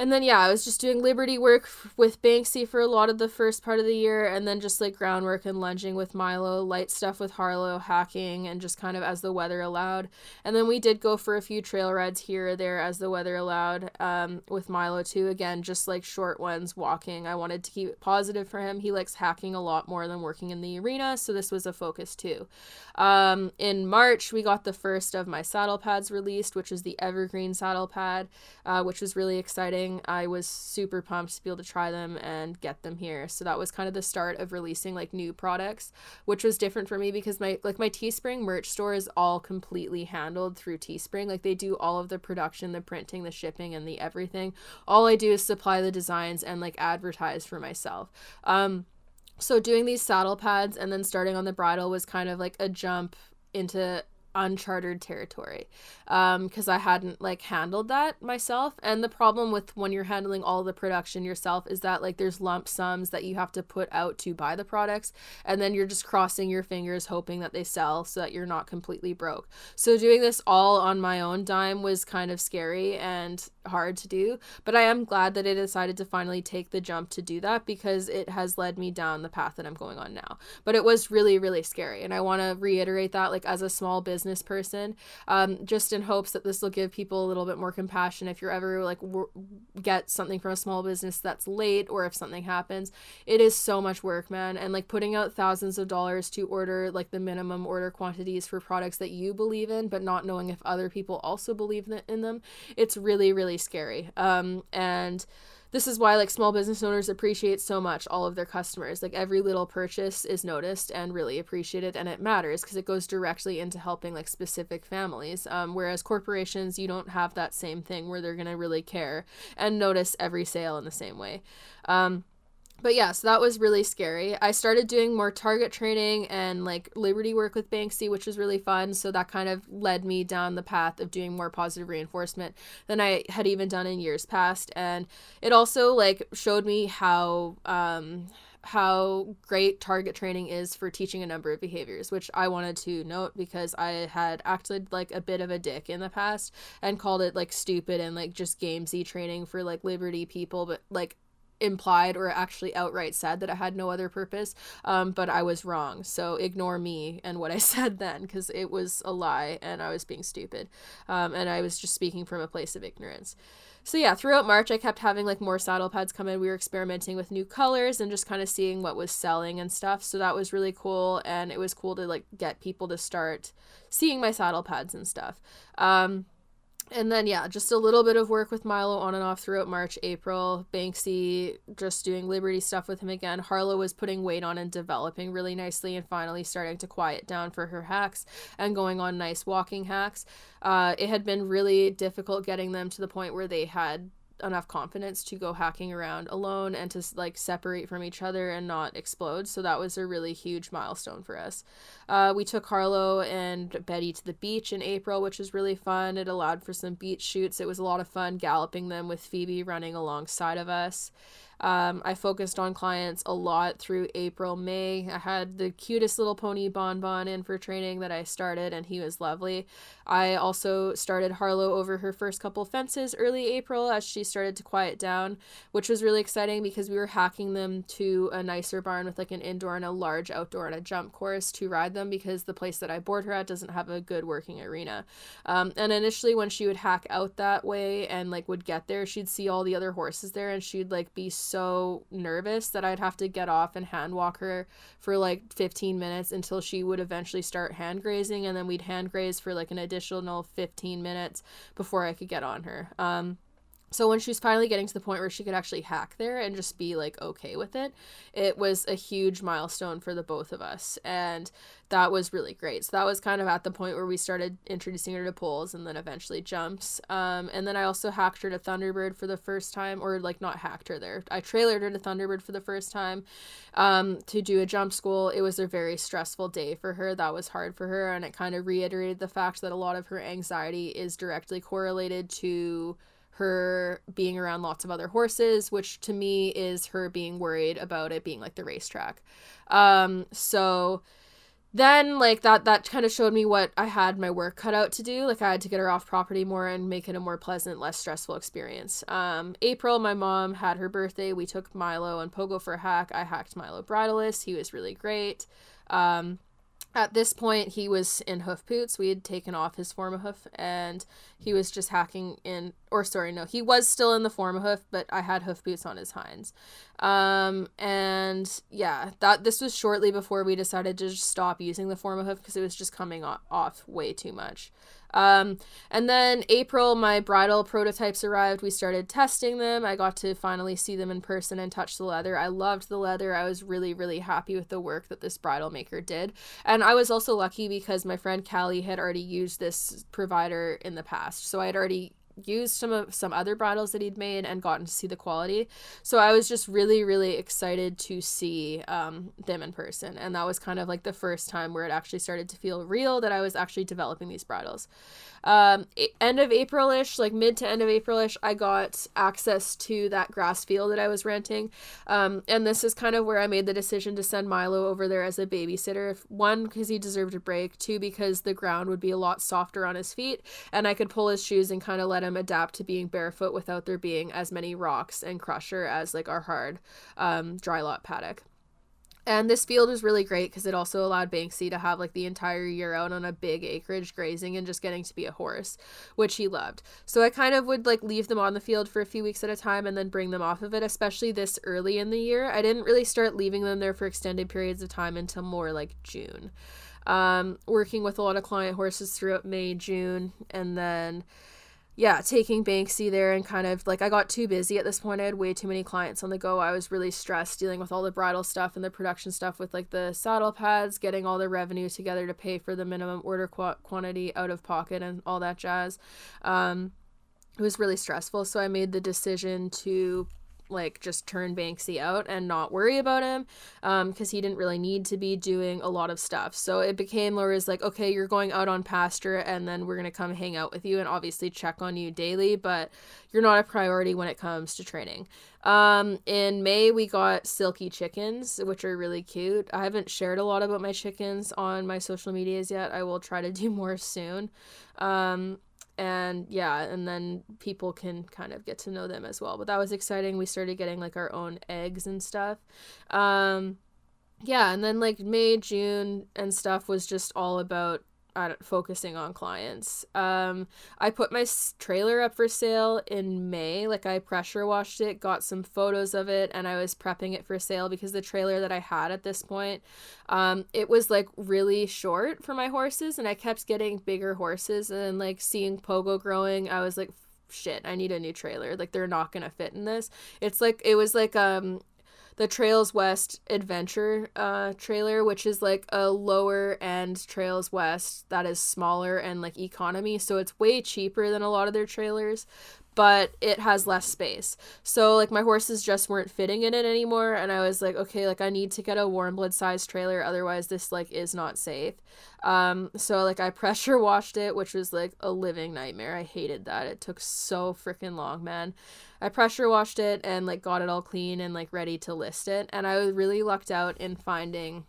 and then yeah, I was just doing Liberty work with Banksy for a lot of the first part of the year, and then just like groundwork and lunging with Milo, light stuff with Harlow, hacking, and just kind of as the weather allowed. And then we did go for a few trail rides here or there as the weather allowed um, with Milo too. Again, just like short ones, walking. I wanted to keep it positive for him. He likes hacking a lot more than working in the arena, so this was a focus too. Um, in March, we got the first of my saddle pads released, which is the Evergreen saddle pad, uh, which was really exciting. I was super pumped to be able to try them and get them here. So that was kind of the start of releasing like new products, which was different for me because my like my Teespring merch store is all completely handled through Teespring. Like they do all of the production, the printing, the shipping, and the everything. All I do is supply the designs and like advertise for myself. Um, so doing these saddle pads and then starting on the bridle was kind of like a jump into uncharted territory because um, I hadn't like handled that myself. And the problem with when you're handling all the production yourself is that like there's lump sums that you have to put out to buy the products, and then you're just crossing your fingers hoping that they sell so that you're not completely broke. So doing this all on my own dime was kind of scary and hard to do. But I am glad that I decided to finally take the jump to do that because it has led me down the path that I'm going on now. But it was really, really scary. And I want to reiterate that, like, as a small business person, um, just in hopes that this will give people a little bit more compassion if you're ever like get something from a small business that's late or if something happens. It is so much work, man. And like putting out thousands of dollars to order like the minimum order quantities for products that you believe in, but not knowing if other people also believe in them, it's really, really scary. Um, and this is why like small business owners appreciate so much all of their customers. Like every little purchase is noticed and really appreciated and it matters because it goes directly into helping like specific families um, whereas corporations you don't have that same thing where they're going to really care and notice every sale in the same way. Um, but yeah, so that was really scary. I started doing more target training and like liberty work with Banksy, which was really fun. So that kind of led me down the path of doing more positive reinforcement than I had even done in years past. And it also like showed me how um how great target training is for teaching a number of behaviors, which I wanted to note because I had acted like a bit of a dick in the past and called it like stupid and like just gamesy training for like liberty people, but like implied or actually outright said that it had no other purpose, um, but I was wrong. So ignore me and what I said then because it was a lie and I was being stupid. Um, and I was just speaking from a place of ignorance. So yeah, throughout March, I kept having like more saddle pads come in. We were experimenting with new colors and just kind of seeing what was selling and stuff. So that was really cool, and it was cool to like get people to start seeing my saddle pads and stuff. Um, and then yeah just a little bit of work with milo on and off throughout march april. Banksy just doing liberty stuff with him again. Harlow was putting weight on and developing really nicely and finally starting to quiet down for her hacks and going on nice walking hacks. Uh, it had been really difficult getting them to the point where they had enough confidence to go hacking around alone and to like separate from each other and not explode. So that was a really huge milestone for us. Uh, we took Harlow and Betty to the beach in April, which was really fun. It allowed for some beach shoots. It was a lot of fun galloping them with Phoebe running alongside of us. Um, I focused on clients a lot through April, May. I had the cutest little pony Bon Bon in for training that I started, and he was lovely. I also started Harlow over her first couple fences early April as she started to quiet down, which was really exciting because we were hacking them to a nicer barn with like an indoor and a large outdoor and a jump course to ride them because the place that I board her at doesn't have a good working arena. Um, and initially, when she would hack out that way and like would get there, she'd see all the other horses there and she'd like be so nervous that I'd have to get off and hand walk her for like 15 minutes until she would eventually start hand grazing. And then we'd hand graze for like an additional 15 minutes before I could get on her. Um, so when she was finally getting to the point where she could actually hack there and just be like okay with it, it was a huge milestone for the both of us. And that was really great. So that was kind of at the point where we started introducing her to poles and then eventually jumps. Um, and then I also hacked her to Thunderbird for the first time, or like not hacked her there. I trailered her to Thunderbird for the first time um, to do a jump school. It was a very stressful day for her. That was hard for her. And it kind of reiterated the fact that a lot of her anxiety is directly correlated to her being around lots of other horses, which to me is her being worried about it being like the racetrack. Um, so then like that that kind of showed me what I had my work cut out to do. Like I had to get her off property more and make it a more pleasant, less stressful experience. Um, April, my mom had her birthday. We took Milo and Pogo for a hack. I hacked Milo bridleless. He was really great. Um, at this point he was in hoof boots. We had taken off his Formahoof and he was just hacking in or sorry no he was still in the Formahoof but i had hoof boots on his hinds. Um and yeah that this was shortly before we decided to just stop using the Formahoof because it was just coming off way too much um, and then April, my bridle prototypes arrived. We started testing them. I got to finally see them in person and touch the leather. I loved the leather. I was really, really happy with the work that this bridle maker did. And I was also lucky because my friend Callie had already used this provider in the past. So I had already used some of some other bridles that he'd made and gotten to see the quality. So I was just really, really excited to see um, them in person. And that was kind of like the first time where it actually started to feel real that I was actually developing these bridles um, end of Aprilish, like mid to end of Aprilish, I got access to that grass field that I was renting. Um, and this is kind of where I made the decision to send Milo over there as a babysitter. One, because he deserved a break. Two, because the ground would be a lot softer on his feet, and I could pull his shoes and kind of let him adapt to being barefoot without there being as many rocks and crusher as like our hard um, dry lot paddock. And this field was really great because it also allowed Banksy to have like the entire year out on a big acreage grazing and just getting to be a horse, which he loved. So I kind of would like leave them on the field for a few weeks at a time and then bring them off of it, especially this early in the year. I didn't really start leaving them there for extended periods of time until more like June. Um, working with a lot of client horses throughout May, June, and then yeah, taking Banksy there and kind of like I got too busy at this point. I had way too many clients on the go. I was really stressed dealing with all the bridle stuff and the production stuff with like the saddle pads, getting all the revenue together to pay for the minimum order qu- quantity out of pocket and all that jazz. Um, it was really stressful. So I made the decision to like just turn Banksy out and not worry about him because um, he didn't really need to be doing a lot of stuff. So it became Laura's like, okay, you're going out on pasture and then we're going to come hang out with you and obviously check on you daily, but you're not a priority when it comes to training. Um, in May, we got Silkie chickens, which are really cute. I haven't shared a lot about my chickens on my social medias yet. I will try to do more soon. Um, and yeah and then people can kind of get to know them as well. But that was exciting. We started getting like our own eggs and stuff. Um yeah and then like may june and stuff was just all about focusing on clients. Um, I put my trailer up for sale in May. Like I pressure washed it, got some photos of it, and I was prepping it for sale because the trailer that I had at this point, um, it was like really short for my horses, and I kept getting bigger horses, and like seeing Pogo growing, I was like shit i need a new trailer like they're not gonna fit in this it's like it was like um the Trails West Adventure uh, trailer, which is like a lower end Trails West that is smaller and like economy. So it's way cheaper than a lot of their trailers, but it has less space. So like my horses just weren't fitting in it anymore. And I was like, okay, like I need to get a warm blood size trailer. Otherwise, this like is not safe. Um, so like I pressure washed it, which was like a living nightmare. I hated that. It took so freaking long, man. I pressure washed it and like got it all clean and like ready to list it. And I was really lucked out in finding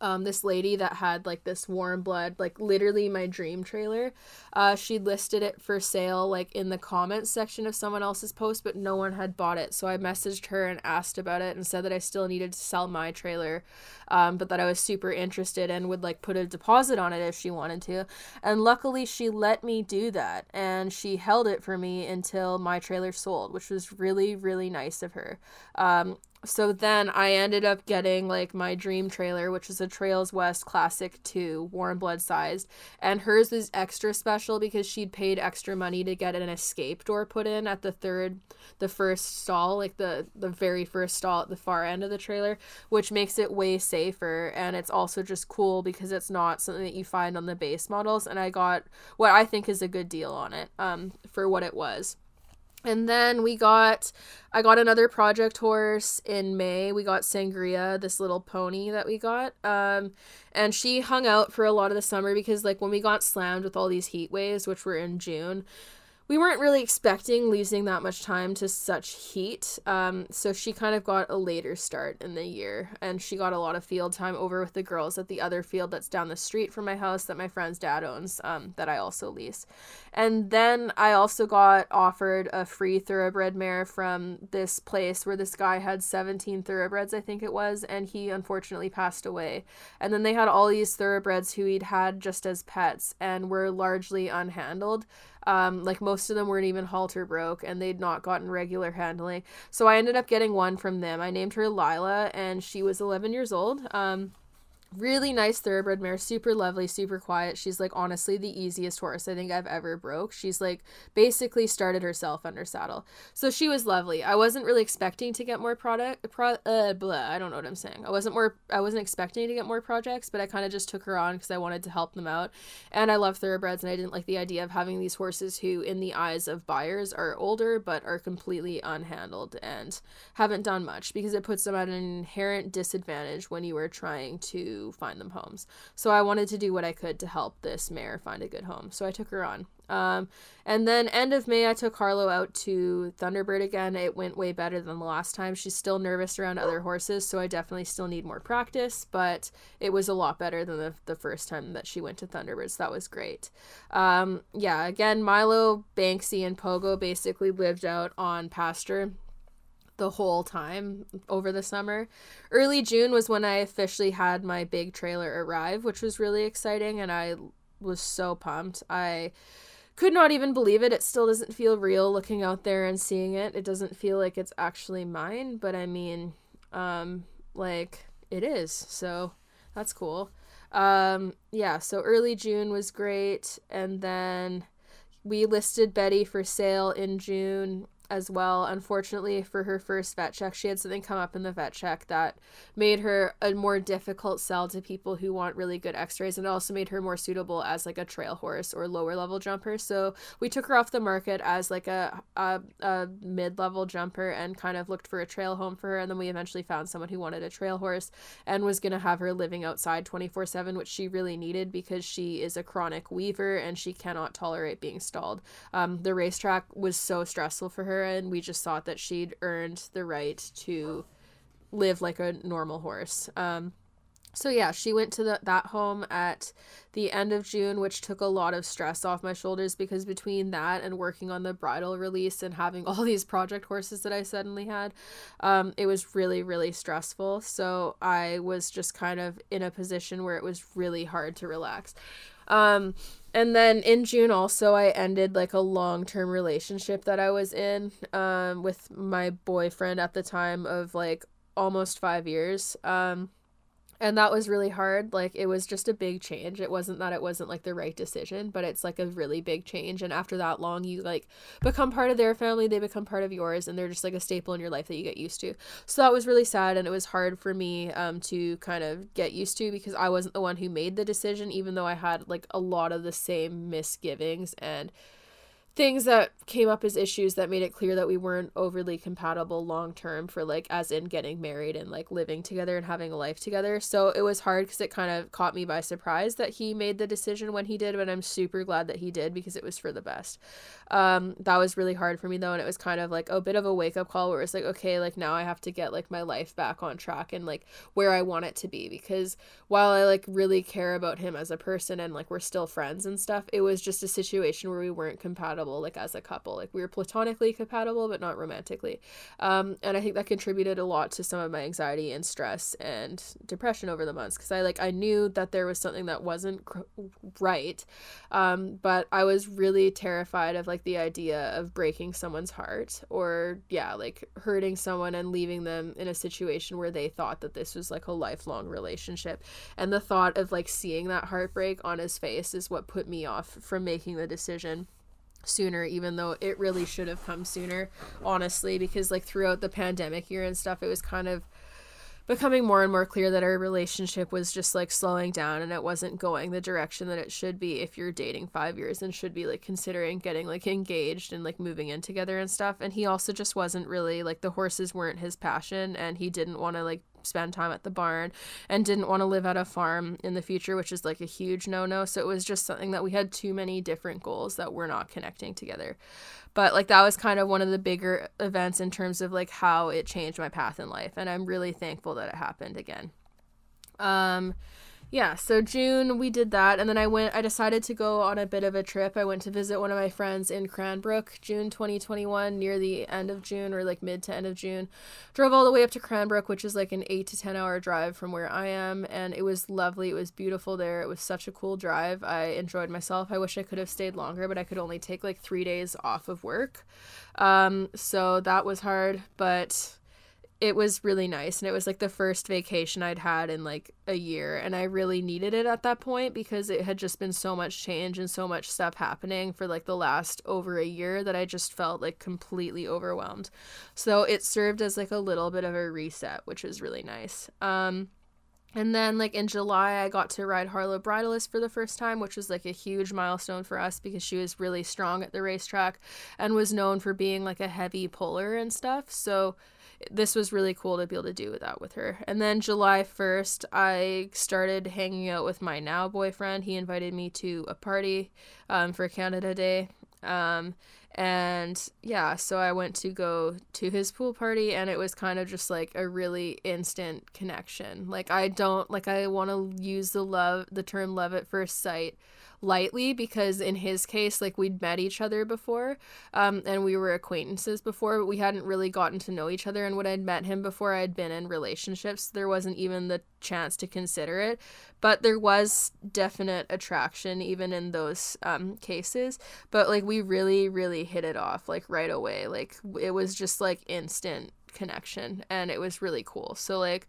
um, this lady that had like this warm blood, like literally my dream trailer. Uh, she listed it for sale like in the comments section of someone else's post, but no one had bought it. So I messaged her and asked about it and said that I still needed to sell my trailer, um, but that I was super interested and would like put a deposit on it if she wanted to. And luckily, she let me do that and she held it for me until my trailer sold, which was really, really nice of her. Um, so then I ended up getting like my dream trailer, which is a Trails West Classic 2, warm blood sized. And hers is extra special because she'd paid extra money to get an escape door put in at the third, the first stall, like the, the very first stall at the far end of the trailer, which makes it way safer. And it's also just cool because it's not something that you find on the base models. And I got what I think is a good deal on it um, for what it was. And then we got, I got another project horse in May. We got Sangria, this little pony that we got. Um, and she hung out for a lot of the summer because, like, when we got slammed with all these heat waves, which were in June, we weren't really expecting losing that much time to such heat. Um, so she kind of got a later start in the year, and she got a lot of field time over with the girls at the other field that's down the street from my house that my friend's dad owns, um, that I also lease. And then I also got offered a free thoroughbred mare from this place where this guy had 17 thoroughbreds, I think it was, and he unfortunately passed away. And then they had all these thoroughbreds who he'd had just as pets and were largely unhandled. Um, like most of them weren't even halter broke and they'd not gotten regular handling. So I ended up getting one from them. I named her Lila and she was 11 years old. Um, really nice thoroughbred mare super lovely super quiet. She's like honestly the easiest horse i think i've ever broke. She's like basically started herself under saddle. So she was lovely. I wasn't really expecting to get more product pro, uh, blah, i don't know what i'm saying. I wasn't more i wasn't expecting to get more projects but i kind of just took her on because i wanted to help them out. And i love thoroughbreds and i didn't like the idea of having these horses who in the eyes of buyers are older but are completely unhandled and haven't done much because it puts them at an inherent disadvantage when you are trying to find them homes. So I wanted to do what I could to help this mare find a good home. So I took her on. Um, and then end of May, I took Harlow out to Thunderbird again. It went way better than the last time. She's still nervous around other horses, so I definitely still need more practice, but it was a lot better than the, the first time that she went to Thunderbird, so that was great. Um, yeah, again, Milo, Banksy, and Pogo basically lived out on pasture the whole time over the summer. Early June was when I officially had my big trailer arrive, which was really exciting and I was so pumped. I could not even believe it. It still doesn't feel real looking out there and seeing it. It doesn't feel like it's actually mine, but I mean, um like it is. So that's cool. Um yeah, so early June was great and then we listed Betty for sale in June as well. Unfortunately, for her first vet check, she had something come up in the vet check that made her a more difficult sell to people who want really good x rays and also made her more suitable as like a trail horse or lower level jumper. So we took her off the market as like a, a, a mid level jumper and kind of looked for a trail home for her. And then we eventually found someone who wanted a trail horse and was going to have her living outside 24 7, which she really needed because she is a chronic weaver and she cannot tolerate being stalled. Um, the racetrack was so stressful for her her and we just thought that she'd earned the right to live like a normal horse. Um, so yeah, she went to the, that home at the end of June, which took a lot of stress off my shoulders because between that and working on the bridle release and having all these project horses that I suddenly had, um, it was really really stressful. So I was just kind of in a position where it was really hard to relax. Um, and then in June also I ended like a long-term relationship that I was in um with my boyfriend at the time of like almost 5 years. Um and that was really hard. Like it was just a big change. It wasn't that it wasn't like the right decision but it's like a really big change. And after that long you like become part of their family they become part of yours and they're just like a staple in your life that you get used to. So that was really sad and it was hard for me um to kind of get used to because i wasn't the one who made the decision even though i had like a lot of the same misgivings and things that came up as issues that made it clear that we weren't overly compatible long term for like as in getting married and like living together and having a life together. So it was hard because it kind of caught me by surprise that he made the decision when he did but i'm super glad that he did because it was for the best. Um that was really hard for me though and it was kind of like a bit of a wake up call where it's like okay like now i have to get like my life back on track and like where i want it to be. Because while i like really care about him as a person and like we're still friends and stuff it was just a situation where we weren't compatible compatible like as a couple. Like we were platonically compatible but not romantically. Um, and i think that contributed a lot to some of my anxiety and stress and depression over the months because i like i knew that there was something that wasn't cr- right um, but i was really terrified of like the idea of breaking someone's heart or yeah like hurting someone and leaving them in a situation where they thought that this was like a lifelong relationship. And the thought of like seeing that heartbreak on his face is what put me off from making the decision sooner even though it really should have come sooner honestly because like throughout the pandemic year and stuff it was kind of becoming more and more clear that our relationship was just like slowing down and it wasn't going the direction that it should be if you're dating 5 years and should be like considering getting like engaged and like moving in together and stuff. And he also just wasn't really like the horses weren't his passion and he didn't want to like spend time at the barn and didn't want to live at a farm in the future, which is like a huge no no. So it was just something that we had too many different goals that were not connecting together. But like that was kind of one of the bigger events in terms of like how it changed my path in life. And I'm really thankful that it happened again. Um, yeah, so June we did that and then I went I decided to go on a bit of a trip. I went to visit one of my friends in Cranbrook, June 2021, near the end of June or like mid to end of June. Drove all the way up to Cranbrook, which is like an 8 to 10 hour drive from where I am, and it was lovely. It was beautiful there. It was such a cool drive. I enjoyed myself. I wish I could have stayed longer, but I could only take like 3 days off of work. Um so that was hard, but it was really nice and it was like the first vacation I'd had in like a year and I really needed it at that point because it had just been so much change and so much stuff happening for like the last over a year that I just felt like completely overwhelmed. So it served as like a little bit of a reset, which was really nice. Um and then, like in July, I got to ride Harlow Bridleless for the first time, which was like a huge milestone for us because she was really strong at the racetrack and was known for being like a heavy puller and stuff. So this was really cool to be able to do that with her. And then July 1st, I started hanging out with my now boyfriend. He invited me to a party um, for Canada Day. Um, and yeah, so I went to go to his pool party, and it was kind of just like a really instant connection. Like, I don't, like, I want to use the love, the term love at first sight lightly because in his case like we'd met each other before um, and we were acquaintances before but we hadn't really gotten to know each other. And when i'd met him before i'd been in relationships there wasn't even the chance to consider it. But there was definite attraction even in those um, cases. But like we really really hit it off like right away. Like it was just like instant connection and it was really cool. So like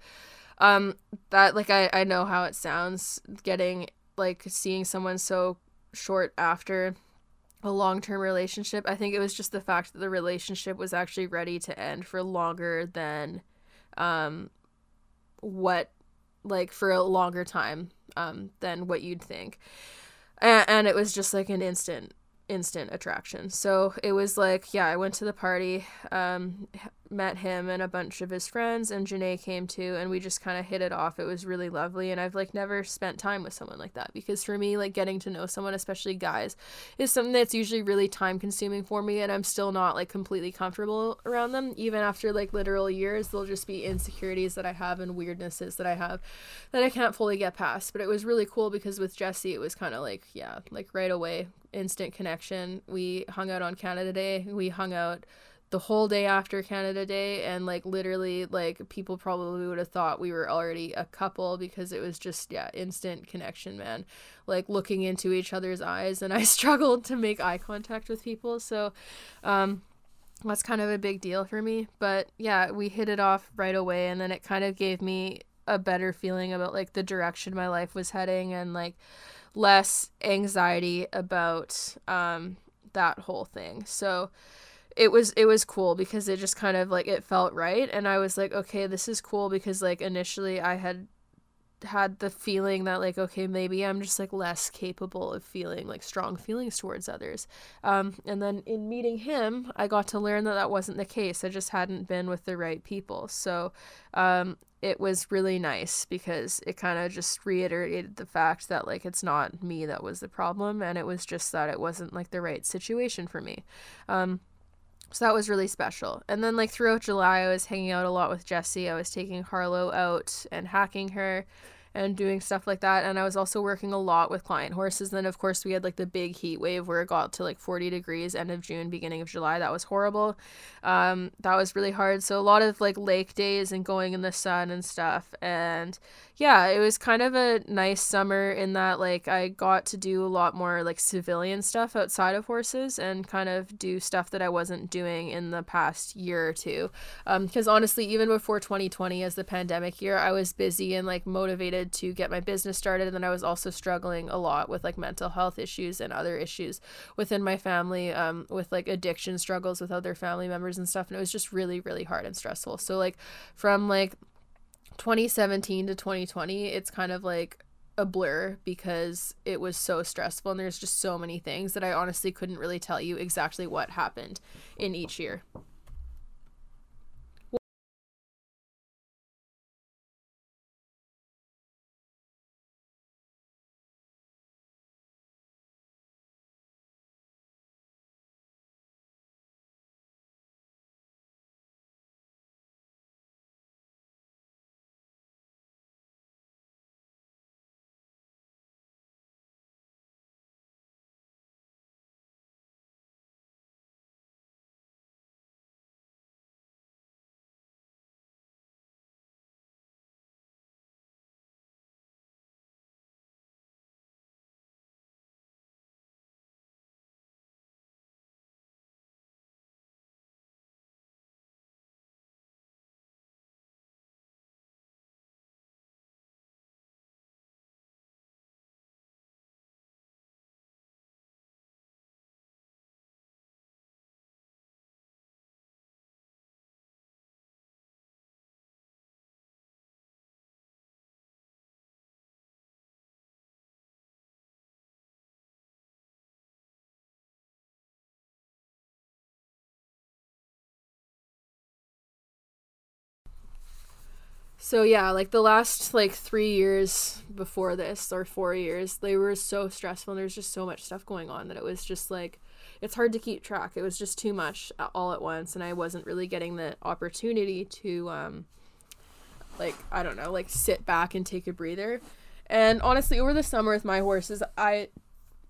um that like I, I know how it sounds getting like seeing someone so short after a long term relationship. I think it was just the fact that the relationship was actually ready to end for longer than um what like for a longer time um than what you'd think. And, and it was just like an instant instant attraction. So it was like, yeah, I went to the party, um, met him and a bunch of his friends, and Janae came too, and we just kind of hit it off. It was really lovely, and I've like never spent time with someone like that because for me, like getting to know someone, especially guys, is something that's usually really time consuming for me, and I'm still not like completely comfortable around them. Even after like literal years, there'll just be insecurities that I have and weirdnesses that I have that I can't fully get past. But it was really cool because with Jesse, it was kind of like, yeah, like right away instant connection. We hung out on Canada Day. We hung out the whole day after Canada Day and like literally like people probably would have thought we were already a couple because it was just yeah, instant connection, man. Like looking into each other's eyes and I struggled to make eye contact with people. So um that's kind of a big deal for me, but yeah, we hit it off right away and then it kind of gave me a better feeling about like the direction my life was heading and like less anxiety about um, that whole thing. So it was it was cool because it just kind of like it felt right. And I was like okay this is cool because like initially I had had the feeling that like okay maybe i'm just like less capable of feeling like strong feelings towards others. Um, and then in meeting him i got to learn that that wasn't the case. I just hadn't been with the right people. So um, it was really nice because it kind of just reiterated the fact that like it's not me that was the problem. And it was just that it wasn't like the right situation for me. Um, so that was really special. And then like throughout July, I was hanging out a lot with Jesse. I was taking Harlow out and hacking her and doing stuff like that. And I was also working a lot with client horses. Then, of course, we had like the big heat wave where it got to like 40 degrees end of June, beginning of July. That was horrible. Um, that was really hard. So, a lot of like lake days and going in the sun and stuff. And yeah, it was kind of a nice summer in that like I got to do a lot more like civilian stuff outside of horses and kind of do stuff that I wasn't doing in the past year or two. Because um, honestly, even before 2020 as the pandemic year, I was busy and like motivated to get my business started. And then I was also struggling a lot with like mental health issues and other issues within my family, um, with like addiction struggles with other family members and stuff. And it was just really, really hard and stressful. So like from like 2017 to 2020, it's kind of like a blur because it was so stressful and there's just so many things that I honestly couldn't really tell you exactly what happened in each year. So yeah, like the last like 3 years before this or 4 years, they were so stressful and there's just so much stuff going on that it was just like it's hard to keep track. It was just too much all at once and I wasn't really getting the opportunity to um like I don't know, like sit back and take a breather. And honestly, over the summer with my horses, I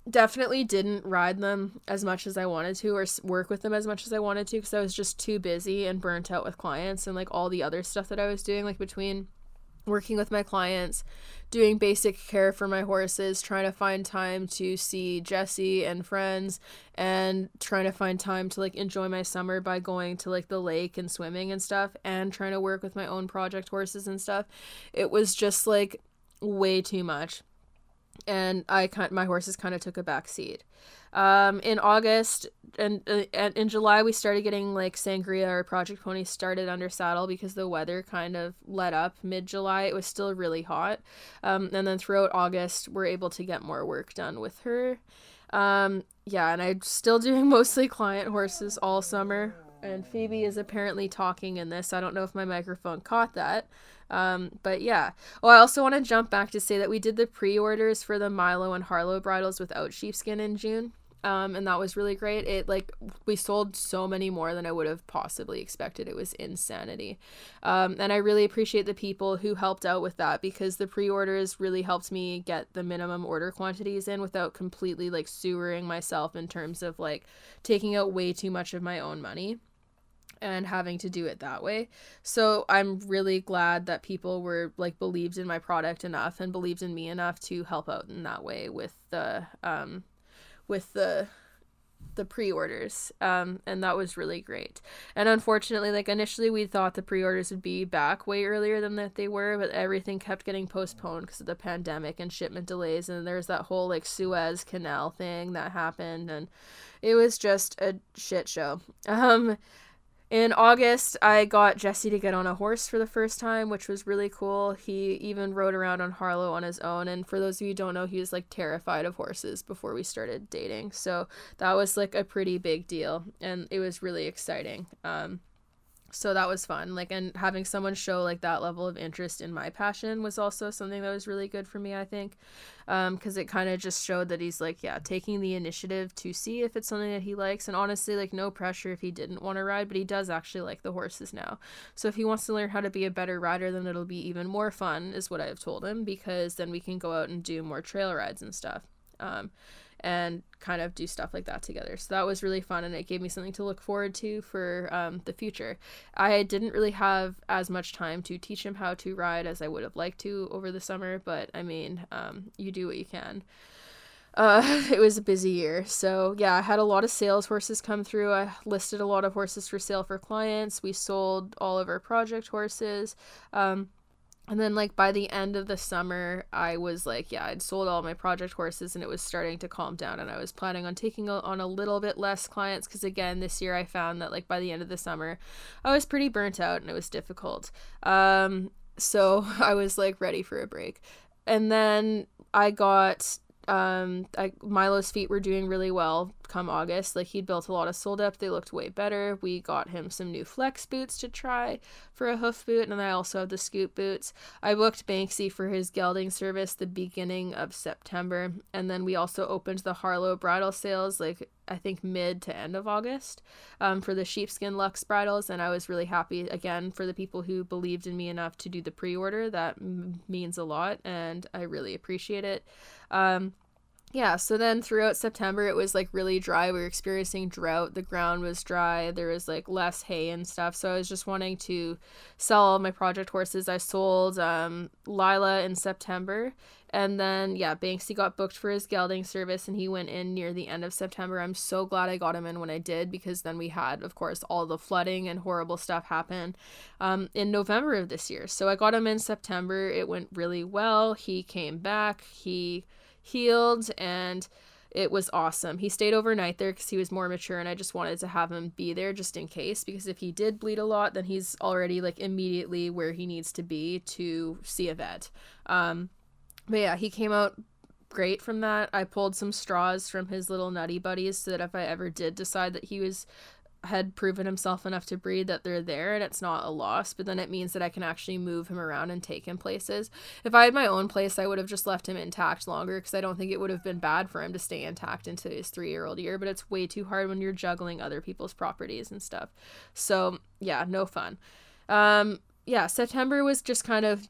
definitely didn't ride them as much as I wanted to or work with them as much as I wanted to because I was just too busy and burnt out with clients and like all the other stuff that I was doing like between working with my clients, doing basic care for my horses, trying to find time to see Jesse and friends and trying to find time to like enjoy my summer by going to like the lake and swimming and stuff and trying to work with my own project horses and stuff. It was just like way too much and I kind my horses kind of took a back seat. Um, in August and, uh, and in July we started getting like sangria or project pony started under saddle because the weather kind of let up mid July. It was still really hot, um, and then throughout August we're able to get more work done with her. Um, yeah, and I'm still doing mostly client horses all summer. And Phoebe is apparently talking in this. I don't know if my microphone caught that. Um, but yeah. Oh, I also want to jump back to say that we did the pre-orders for the Milo and Harlow bridles without sheepskin in June. Um, and that was really great. It like we sold so many more than I would have possibly expected. It was insanity, um, and I really appreciate the people who helped out with that because the pre-orders really helped me get the minimum order quantities in without completely like sewering myself in terms of like taking out way too much of my own money and having to do it that way. So I'm really glad that people were like believed in my product enough and believed in me enough to help out in that way with the um with the the pre-orders. Um and that was really great. And unfortunately like initially we thought the pre-orders would be back way earlier than that they were but everything kept getting postponed because of the pandemic and shipment delays. And there's that whole like suez canal thing that happened. And it was just a shit show. Um in August, I got Jesse to get on a horse for the first time, which was really cool. He even rode around on Harlow on his own. And for those of you who don't know, he was like terrified of horses before we started dating. So that was like a pretty big deal. And it was really exciting. Um, so that was fun like and having someone show like that level of interest in my passion was also something that was really good for me i think because um, it kind of just showed that he's like yeah taking the initiative to see if it's something that he likes and honestly like no pressure if he didn't want to ride but he does actually like the horses now. So if he wants to learn how to be a better rider then it'll be even more fun is what i've told him because then we can go out and do more trail rides and stuff. Um, and kind of do stuff like that together. So that was really fun and it gave me something to look forward to for um, the future. I didn't really have as much time to teach him how to ride as I would have liked to over the summer, but I mean, um, you do what you can. Uh, it was a busy year. So, yeah, I had a lot of sales horses come through. I listed a lot of horses for sale for clients. We sold all of our project horses. Um, and then like by the end of the summer i was like yeah i'd sold all my project horses and it was starting to calm down and i was planning on taking on a little bit less clients because again this year i found that like by the end of the summer i was pretty burnt out and it was difficult. Um so i was like ready for a break. And then i got um I, milo's feet were doing really well come august like he'd built a lot of sole up. They looked way better. We got him some new flex boots to try for a hoof boot and i also have the scoot boots. I booked banksy for his gelding service the beginning of september and then we also opened the harlow bridle sales like i think mid to end of august um, for the sheepskin lux bridles and i was really happy again for the people who believed in me enough to do the pre-order. That m- means a lot and i really appreciate it. Um, yeah, so then throughout September it was like really dry. We were experiencing drought. The ground was dry. There was like less hay and stuff. So I was just wanting to sell my project horses. I sold um, Lila in September. And then, yeah, Banksy got booked for his gelding service and he went in near the end of September. I'm so glad I got him in when I did because then we had, of course, all the flooding and horrible stuff happen um, in November of this year. So I got him in September. It went really well. He came back. He healed and it was awesome. He stayed overnight there because he was more mature, and I just wanted to have him be there just in case. Because if he did bleed a lot, then he's already like immediately where he needs to be to see a vet. Um, but yeah, he came out great from that. I pulled some straws from his little nutty buddies so that if I ever did decide that he was had proven himself enough to breed that they're there and it's not a loss, but then it means that I can actually move him around and take him places. If I had my own place, I would have just left him intact longer because I don't think it would have been bad for him to stay intact into his three year old year, but it's way too hard when you're juggling other people's properties and stuff. So, yeah, no fun. Um, yeah, September was just kind of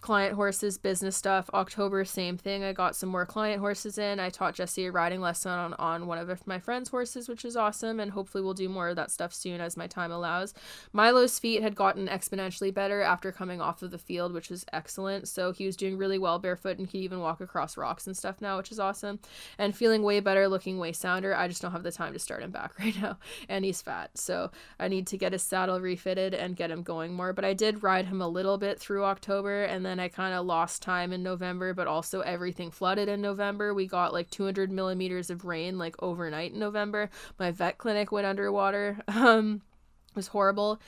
client horses, business stuff. October, same thing. I got some more client horses in. I taught Jesse a riding lesson on, on one of my friend's horses, which is awesome. And hopefully, we'll do more of that stuff soon as my time allows. Milo's feet had gotten exponentially better after coming off of the field, which was excellent. So he was doing really well barefoot and he even walk across rocks and stuff now, which is awesome. And feeling way better, looking way sounder. I just don't have the time to start him back right now. And he's fat. So I need to get his saddle refitted and get him going more. But I did ride him a little bit through October and then I kind of lost time in November, but also everything flooded in November. We got like 200 millimeters of rain like overnight in November. My vet clinic went underwater. Um, it was horrible.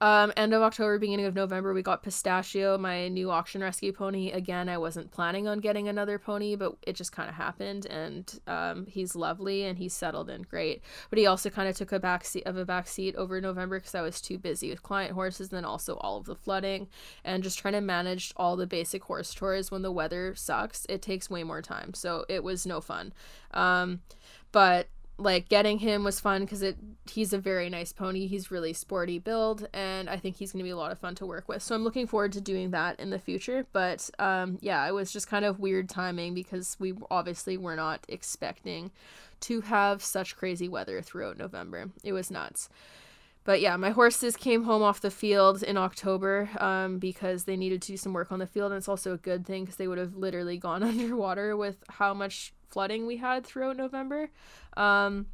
Um, end of October, beginning of November, we got Pistachio, my new auction rescue pony. Again, I wasn't planning on getting another pony, but it just kind of happened, and um, he's lovely and he's settled in great. But he also kind of took a back seat of a back seat over November because I was too busy with client horses, and then also all of the flooding and just trying to manage all the basic horse chores when the weather sucks. It takes way more time, so it was no fun. Um, but like getting him was fun because it he's a very nice pony. He's really sporty build and i think he's going to be a lot of fun to work with. So i'm looking forward to doing that in the future. But um yeah it was just kind of weird timing because we obviously were not expecting to have such crazy weather throughout november. It was nuts. But yeah, my horses came home off the field in October um, because they needed to do some work on the field. And it's also a good thing because they would have literally gone underwater with how much flooding we had throughout November. Um,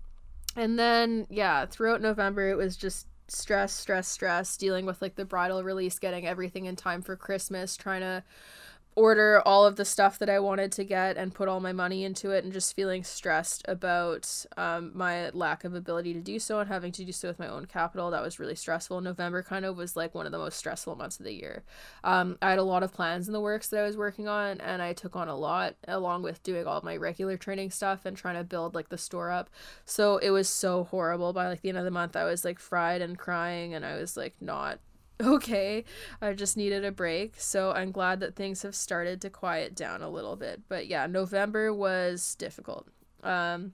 and then, yeah, throughout November, it was just stress, stress, stress, dealing with like the bridle release, getting everything in time for Christmas, trying to order all of the stuff that I wanted to get and put all my money into it and just feeling stressed about um, my lack of ability to do so and having to do so with my own capital. That was really stressful. November kind of was like one of the most stressful months of the year. Um, I had a lot of plans in the works that I was working on and I took on a lot along with doing all my regular training stuff and trying to build like the store up. So it was so horrible. By like the end of the month, I was like fried and crying and I was like not okay. I just needed a break. So I'm glad that things have started to quiet down a little bit. But yeah, November was difficult. Um,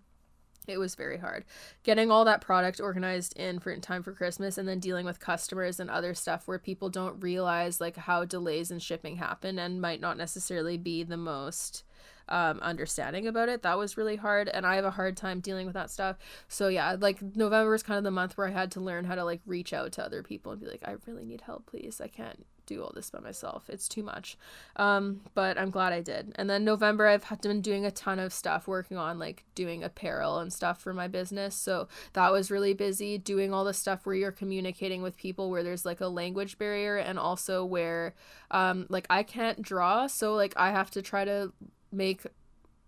it was very hard getting all that product organized in for in time for christmas and then dealing with customers and other stuff where people don't realize like how delays in shipping happen and might not necessarily be the most um, understanding about it. That was really hard, and I have a hard time dealing with that stuff. So yeah, like November is kind of the month where I had to learn how to like reach out to other people and be like, I really need help, please. I can't do all this by myself. It's too much. Um, but I'm glad I did. And then November, I've been doing a ton of stuff, working on like doing apparel and stuff for my business. So that was really busy. Doing all the stuff where you're communicating with people where there's like a language barrier and also where um, like I can't draw, so like I have to try to make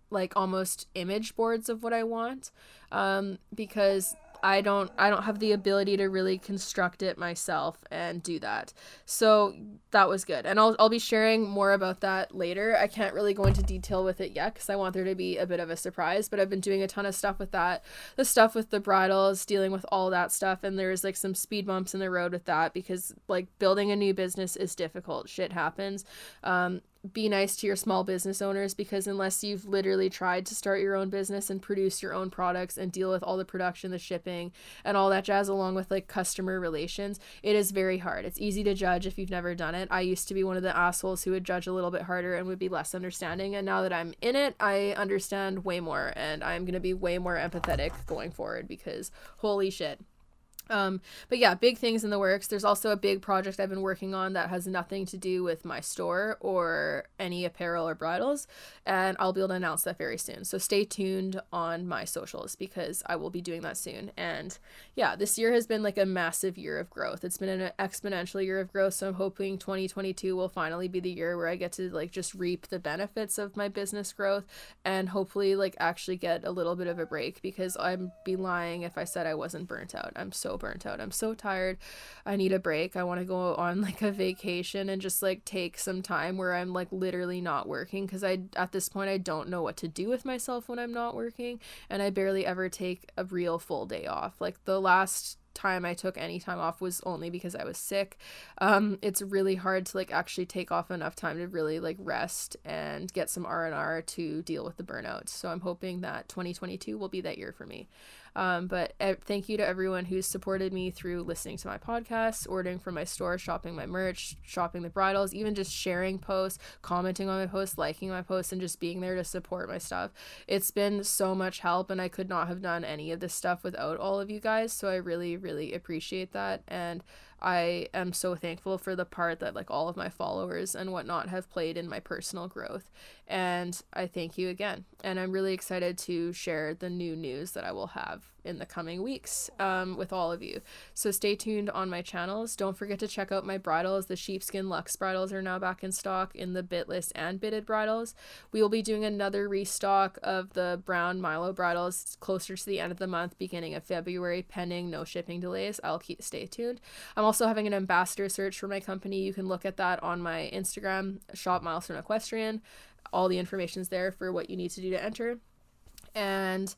like almost image boards of what I want um, because I don't I don't have the ability to really construct it myself and do that. So that was good. And I'll I'll be sharing more about that later. I can't really go into detail with it yet cuz I want there to be a bit of a surprise, but I've been doing a ton of stuff with that. The stuff with the bridles, dealing with all that stuff and there's like some speed bumps in the road with that because like building a new business is difficult. Shit happens. Um be nice to your small business owners because unless you've literally tried to start your own business and produce your own products and deal with all the production, the shipping, and all that jazz, along with like customer relations, it is very hard. It's easy to judge if you've never done it. I used to be one of the assholes who would judge a little bit harder and would be less understanding. And now that I'm in it, I understand way more and I'm going to be way more empathetic going forward because holy shit um, but yeah, big things in the works. There's also a big project I've been working on that has nothing to do with my store or any apparel or bridles, and I'll be able to announce that very soon. So stay tuned on my socials because I will be doing that soon. And yeah, this year has been like a massive year of growth. It's been an exponential year of growth. So I'm hoping 2022 will finally be the year where I get to like just reap the benefits of my business growth and hopefully like actually get a little bit of a break because I'd be lying if I said I wasn't burnt out. I'm so burnt out. I'm so tired. I need a break. I want to go on like a vacation and just like take some time where I'm like literally not working because I at this point I don't know what to do with myself when I'm not working and I barely ever take a real full day off. Like the last time I took any time off was only because I was sick. Um, it's really hard to like actually take off enough time to really like rest and get some R and R to deal with the burnout. So I'm hoping that 2022 will be that year for me. Um, but thank you to everyone who's supported me through listening to my podcasts, ordering from my store, shopping my merch, shopping the bridles, even just sharing posts, commenting on my posts, liking my posts, and just being there to support my stuff. It's been so much help, and I could not have done any of this stuff without all of you guys. So I really, really appreciate that. And I am so thankful for the part that like all of my followers and whatnot have played in my personal growth. And I thank you again. And I'm really excited to share the new news that I will have in the coming weeks um, with all of you. So stay tuned on my channels. Don't forget to check out my bridles. The sheepskin luxe bridles are now back in stock in the bitless and bitted bridles. We will be doing another restock of the brown Milo bridles closer to the end of the month, beginning of February, pending no shipping delays. I'll keep stay tuned. I'm also having an ambassador search for my company. You can look at that on my Instagram, shop milestone equestrian. All the information is there for what you need to do to enter. And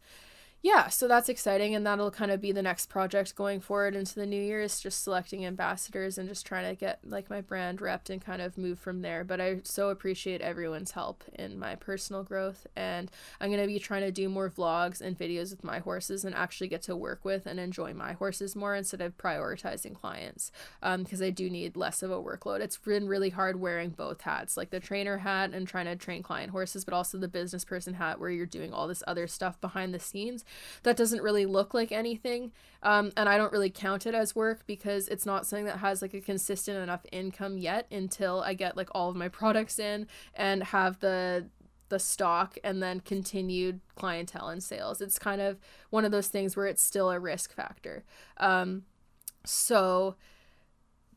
yeah, so that's exciting, and that'll kind of be the next project going forward into the new year is just selecting ambassadors and just trying to get like my brand repped and kind of move from there. But I so appreciate everyone's help in my personal growth, and I'm gonna be trying to do more vlogs and videos with my horses and actually get to work with and enjoy my horses more instead of prioritizing clients, because um, I do need less of a workload. It's been really hard wearing both hats, like the trainer hat and trying to train client horses, but also the business person hat where you're doing all this other stuff behind the scenes that doesn't really look like anything. Um, and I don't really count it as work because it's not something that has like a consistent enough income yet until I get like all of my products in and have the the stock and then continued clientele and sales. It's kind of one of those things where it's still a risk factor. Um, so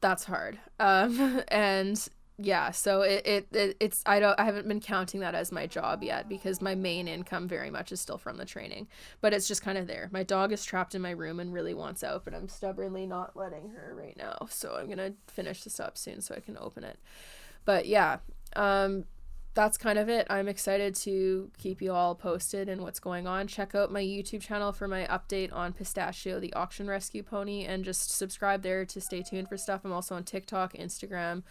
that's hard. Um, and yeah so it, it, it it's i don't i haven't been counting that as my job yet because my main income very much is still from the training but it's just kind of there my dog is trapped in my room and really wants out but i'm stubbornly not letting her right now so i'm gonna finish this up soon so i can open it but yeah um that's kind of it. I'm excited to keep you all posted and what's going on. Check out my YouTube channel for my update on Pistachio, the auction rescue pony, and just subscribe there to stay tuned for stuff. I'm also on TikTok, Instagram,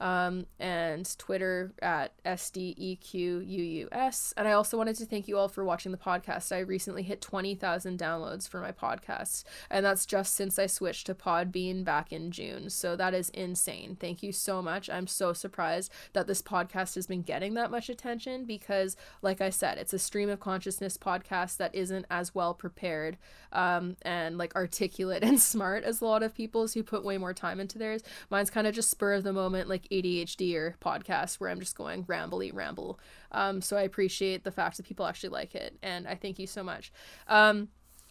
um, and Twitter at SDEQUUS. And I also wanted to thank you all for watching the podcast. I recently hit 20,000 downloads for my podcast, and that's just since I switched to Podbean back in June. So that is insane. Thank you so much. I'm so surprised that this podcast has been getting that much attention because, like I said, it's a stream of consciousness podcast that isn't as well prepared um, and like articulate and smart as a lot of people's who put way more time into theirs. Mine's kind of just spur of the moment, like ADHD or podcast where I'm just going rambly ramble. Um, so I appreciate the fact that people actually like it, and I thank you so much. Um,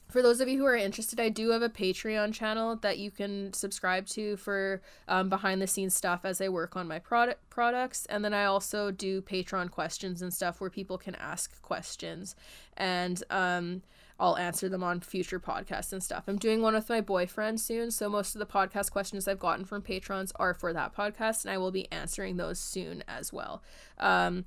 for those of you who are interested, I do have a Patreon channel that you can subscribe to for um, behind the scenes stuff as I work on my product products, and then I also do Patreon questions and stuff where people can ask questions, and um, I'll answer them on future podcasts and stuff. I'm doing one with my boyfriend soon, so most of the podcast questions I've gotten from patrons are for that podcast, and I will be answering those soon as well. Um,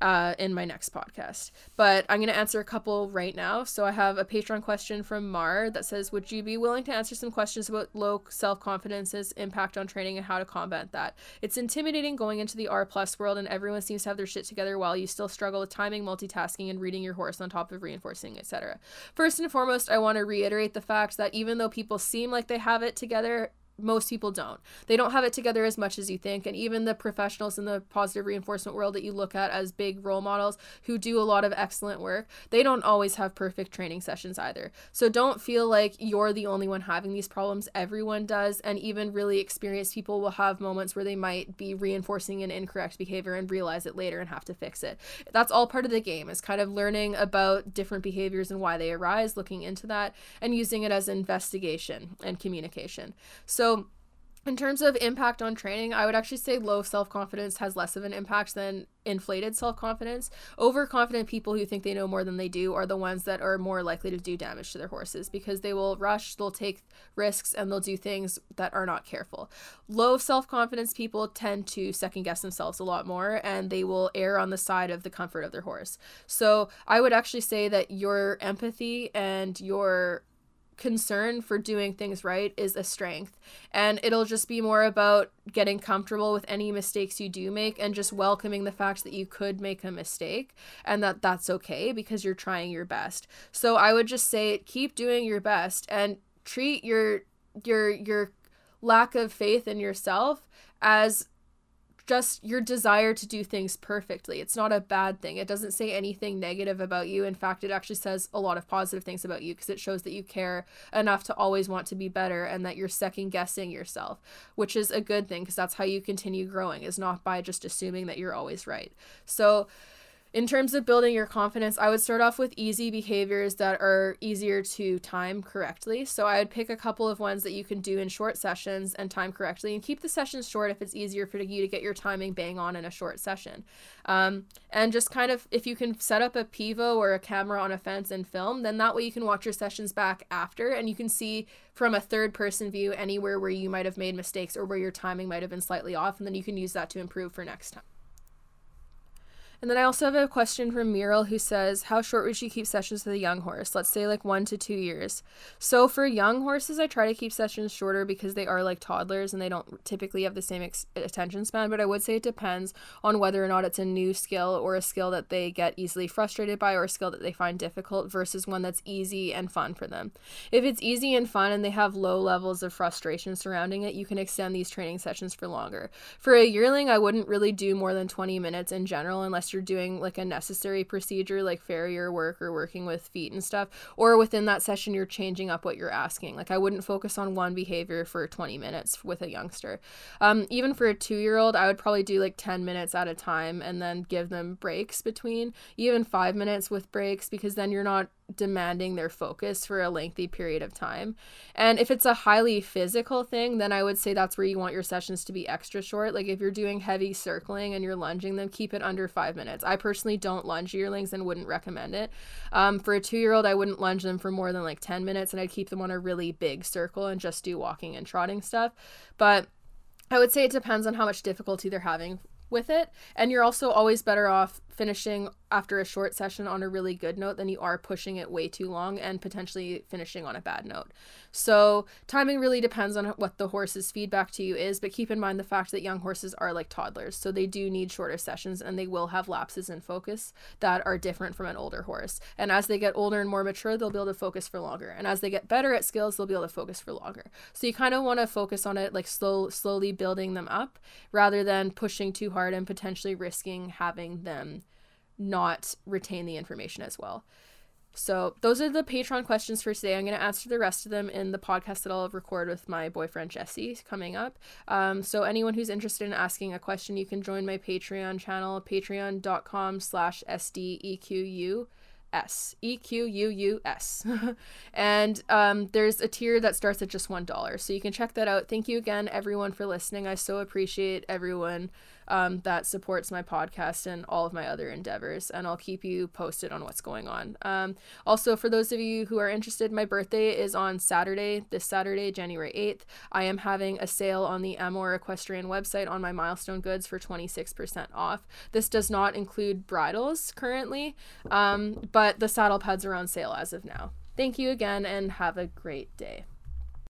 uh, in my next podcast. But I'm going to answer a couple right now. So I have a Patreon question from Mar that says Would you be willing to answer some questions about low self confidence's impact on training and how to combat that? It's intimidating going into the R plus world and everyone seems to have their shit together while you still struggle with timing, multitasking, and reading your horse on top of reinforcing, etc. First and foremost, I want to reiterate the fact that even though people seem like they have it together, most people don't. They don't have it together as much as you think. And even the professionals in the positive reinforcement world that you look at as big role models who do a lot of excellent work, they don't always have perfect training sessions either. So don't feel like you're the only one having these problems. Everyone does. And even really experienced people will have moments where they might be reinforcing an incorrect behavior and realize it later and have to fix it. That's all part of the game, is kind of learning about different behaviors and why they arise, looking into that, and using it as investigation and communication. So so, in terms of impact on training, I would actually say low self confidence has less of an impact than inflated self confidence. Overconfident people who think they know more than they do are the ones that are more likely to do damage to their horses because they will rush, they'll take risks, and they'll do things that are not careful. Low self confidence people tend to second guess themselves a lot more and they will err on the side of the comfort of their horse. So I would actually say that your empathy and your concern for doing things right is a strength. And it'll just be more about getting comfortable with any mistakes you do make and just welcoming the fact that you could make a mistake and that that's okay because you're trying your best. So I would just say keep doing your best and treat your your your lack of faith in yourself as just your desire to do things perfectly. It's not a bad thing. It doesn't say anything negative about you. In fact, it actually says a lot of positive things about you because it shows that you care enough to always want to be better and that you're second guessing yourself, which is a good thing because that's how you continue growing, is not by just assuming that you're always right. So, in terms of building your confidence, I would start off with easy behaviors that are easier to time correctly. So I would pick a couple of ones that you can do in short sessions and time correctly, and keep the sessions short if it's easier for you to get your timing bang on in a short session. Um, and just kind of, if you can set up a pivo or a camera on a fence and film, then that way you can watch your sessions back after and you can see from a third person view anywhere where you might have made mistakes or where your timing might have been slightly off, and then you can use that to improve for next time. And then I also have a question from Muriel who says, How short would you keep sessions with a young horse? Let's say like one to two years. So for young horses, I try to keep sessions shorter because they are like toddlers and they don't typically have the same ex- attention span. But I would say it depends on whether or not it's a new skill or a skill that they get easily frustrated by or a skill that they find difficult versus one that's easy and fun for them. If it's easy and fun and they have low levels of frustration surrounding it, you can extend these training sessions for longer. For a yearling, I wouldn't really do more than 20 minutes in general unless you're doing like a necessary procedure like farrier work or working with feet and stuff or within that session you're changing up what you're asking. Like i wouldn't focus on one behavior for 20 minutes with a youngster. Um, even for a two year old i would probably do like 10 minutes at a time and then give them breaks between even five minutes with breaks because then you're not demanding their focus for a lengthy period of time. And if it's a highly physical thing, then I would say that's where you want your sessions to be extra short. Like if you're doing heavy circling and you're lunging them, keep it under five minutes. I personally don't lunge yearlings and wouldn't recommend it. Um, for a two year old, I wouldn't lunge them for more than like 10 minutes and I'd keep them on a really big circle and just do walking and trotting stuff. But I would say it depends on how much difficulty they're having with it. And you're also always better off finishing after a short session on a really good note than you are pushing it way too long and potentially finishing on a bad note. So, timing really depends on what the horse's feedback to you is, but keep in mind the fact that young horses are like toddlers. So, they do need shorter sessions and they will have lapses in focus that are different from an older horse. And as they get older and more mature, they'll be able to focus for longer. And as they get better at skills, they'll be able to focus for longer. So, you kind of want to focus on it like slow slowly building them up rather than pushing too hard and potentially risking having them not retain the information as well. So those are the Patreon questions for today. I'm going to answer the rest of them in the podcast that I'll record with my boyfriend Jesse coming up. Um, so anyone who's interested in asking a question, you can join my Patreon channel, patreon.com slash SDEQU. And um, there's a tier that starts at just $1. So you can check that out. Thank you again, everyone, for listening. I so appreciate everyone um, that supports my podcast and all of my other endeavors. And I'll keep you posted on what's going on. Um, also, for those of you who are interested, my birthday is on Saturday, this Saturday, January 8th. I am having a sale on the Amour Equestrian website on my milestone goods for 26% off. This does not include bridles currently, um, but the saddle pads are on sale as of now. Thank you again and have a great day.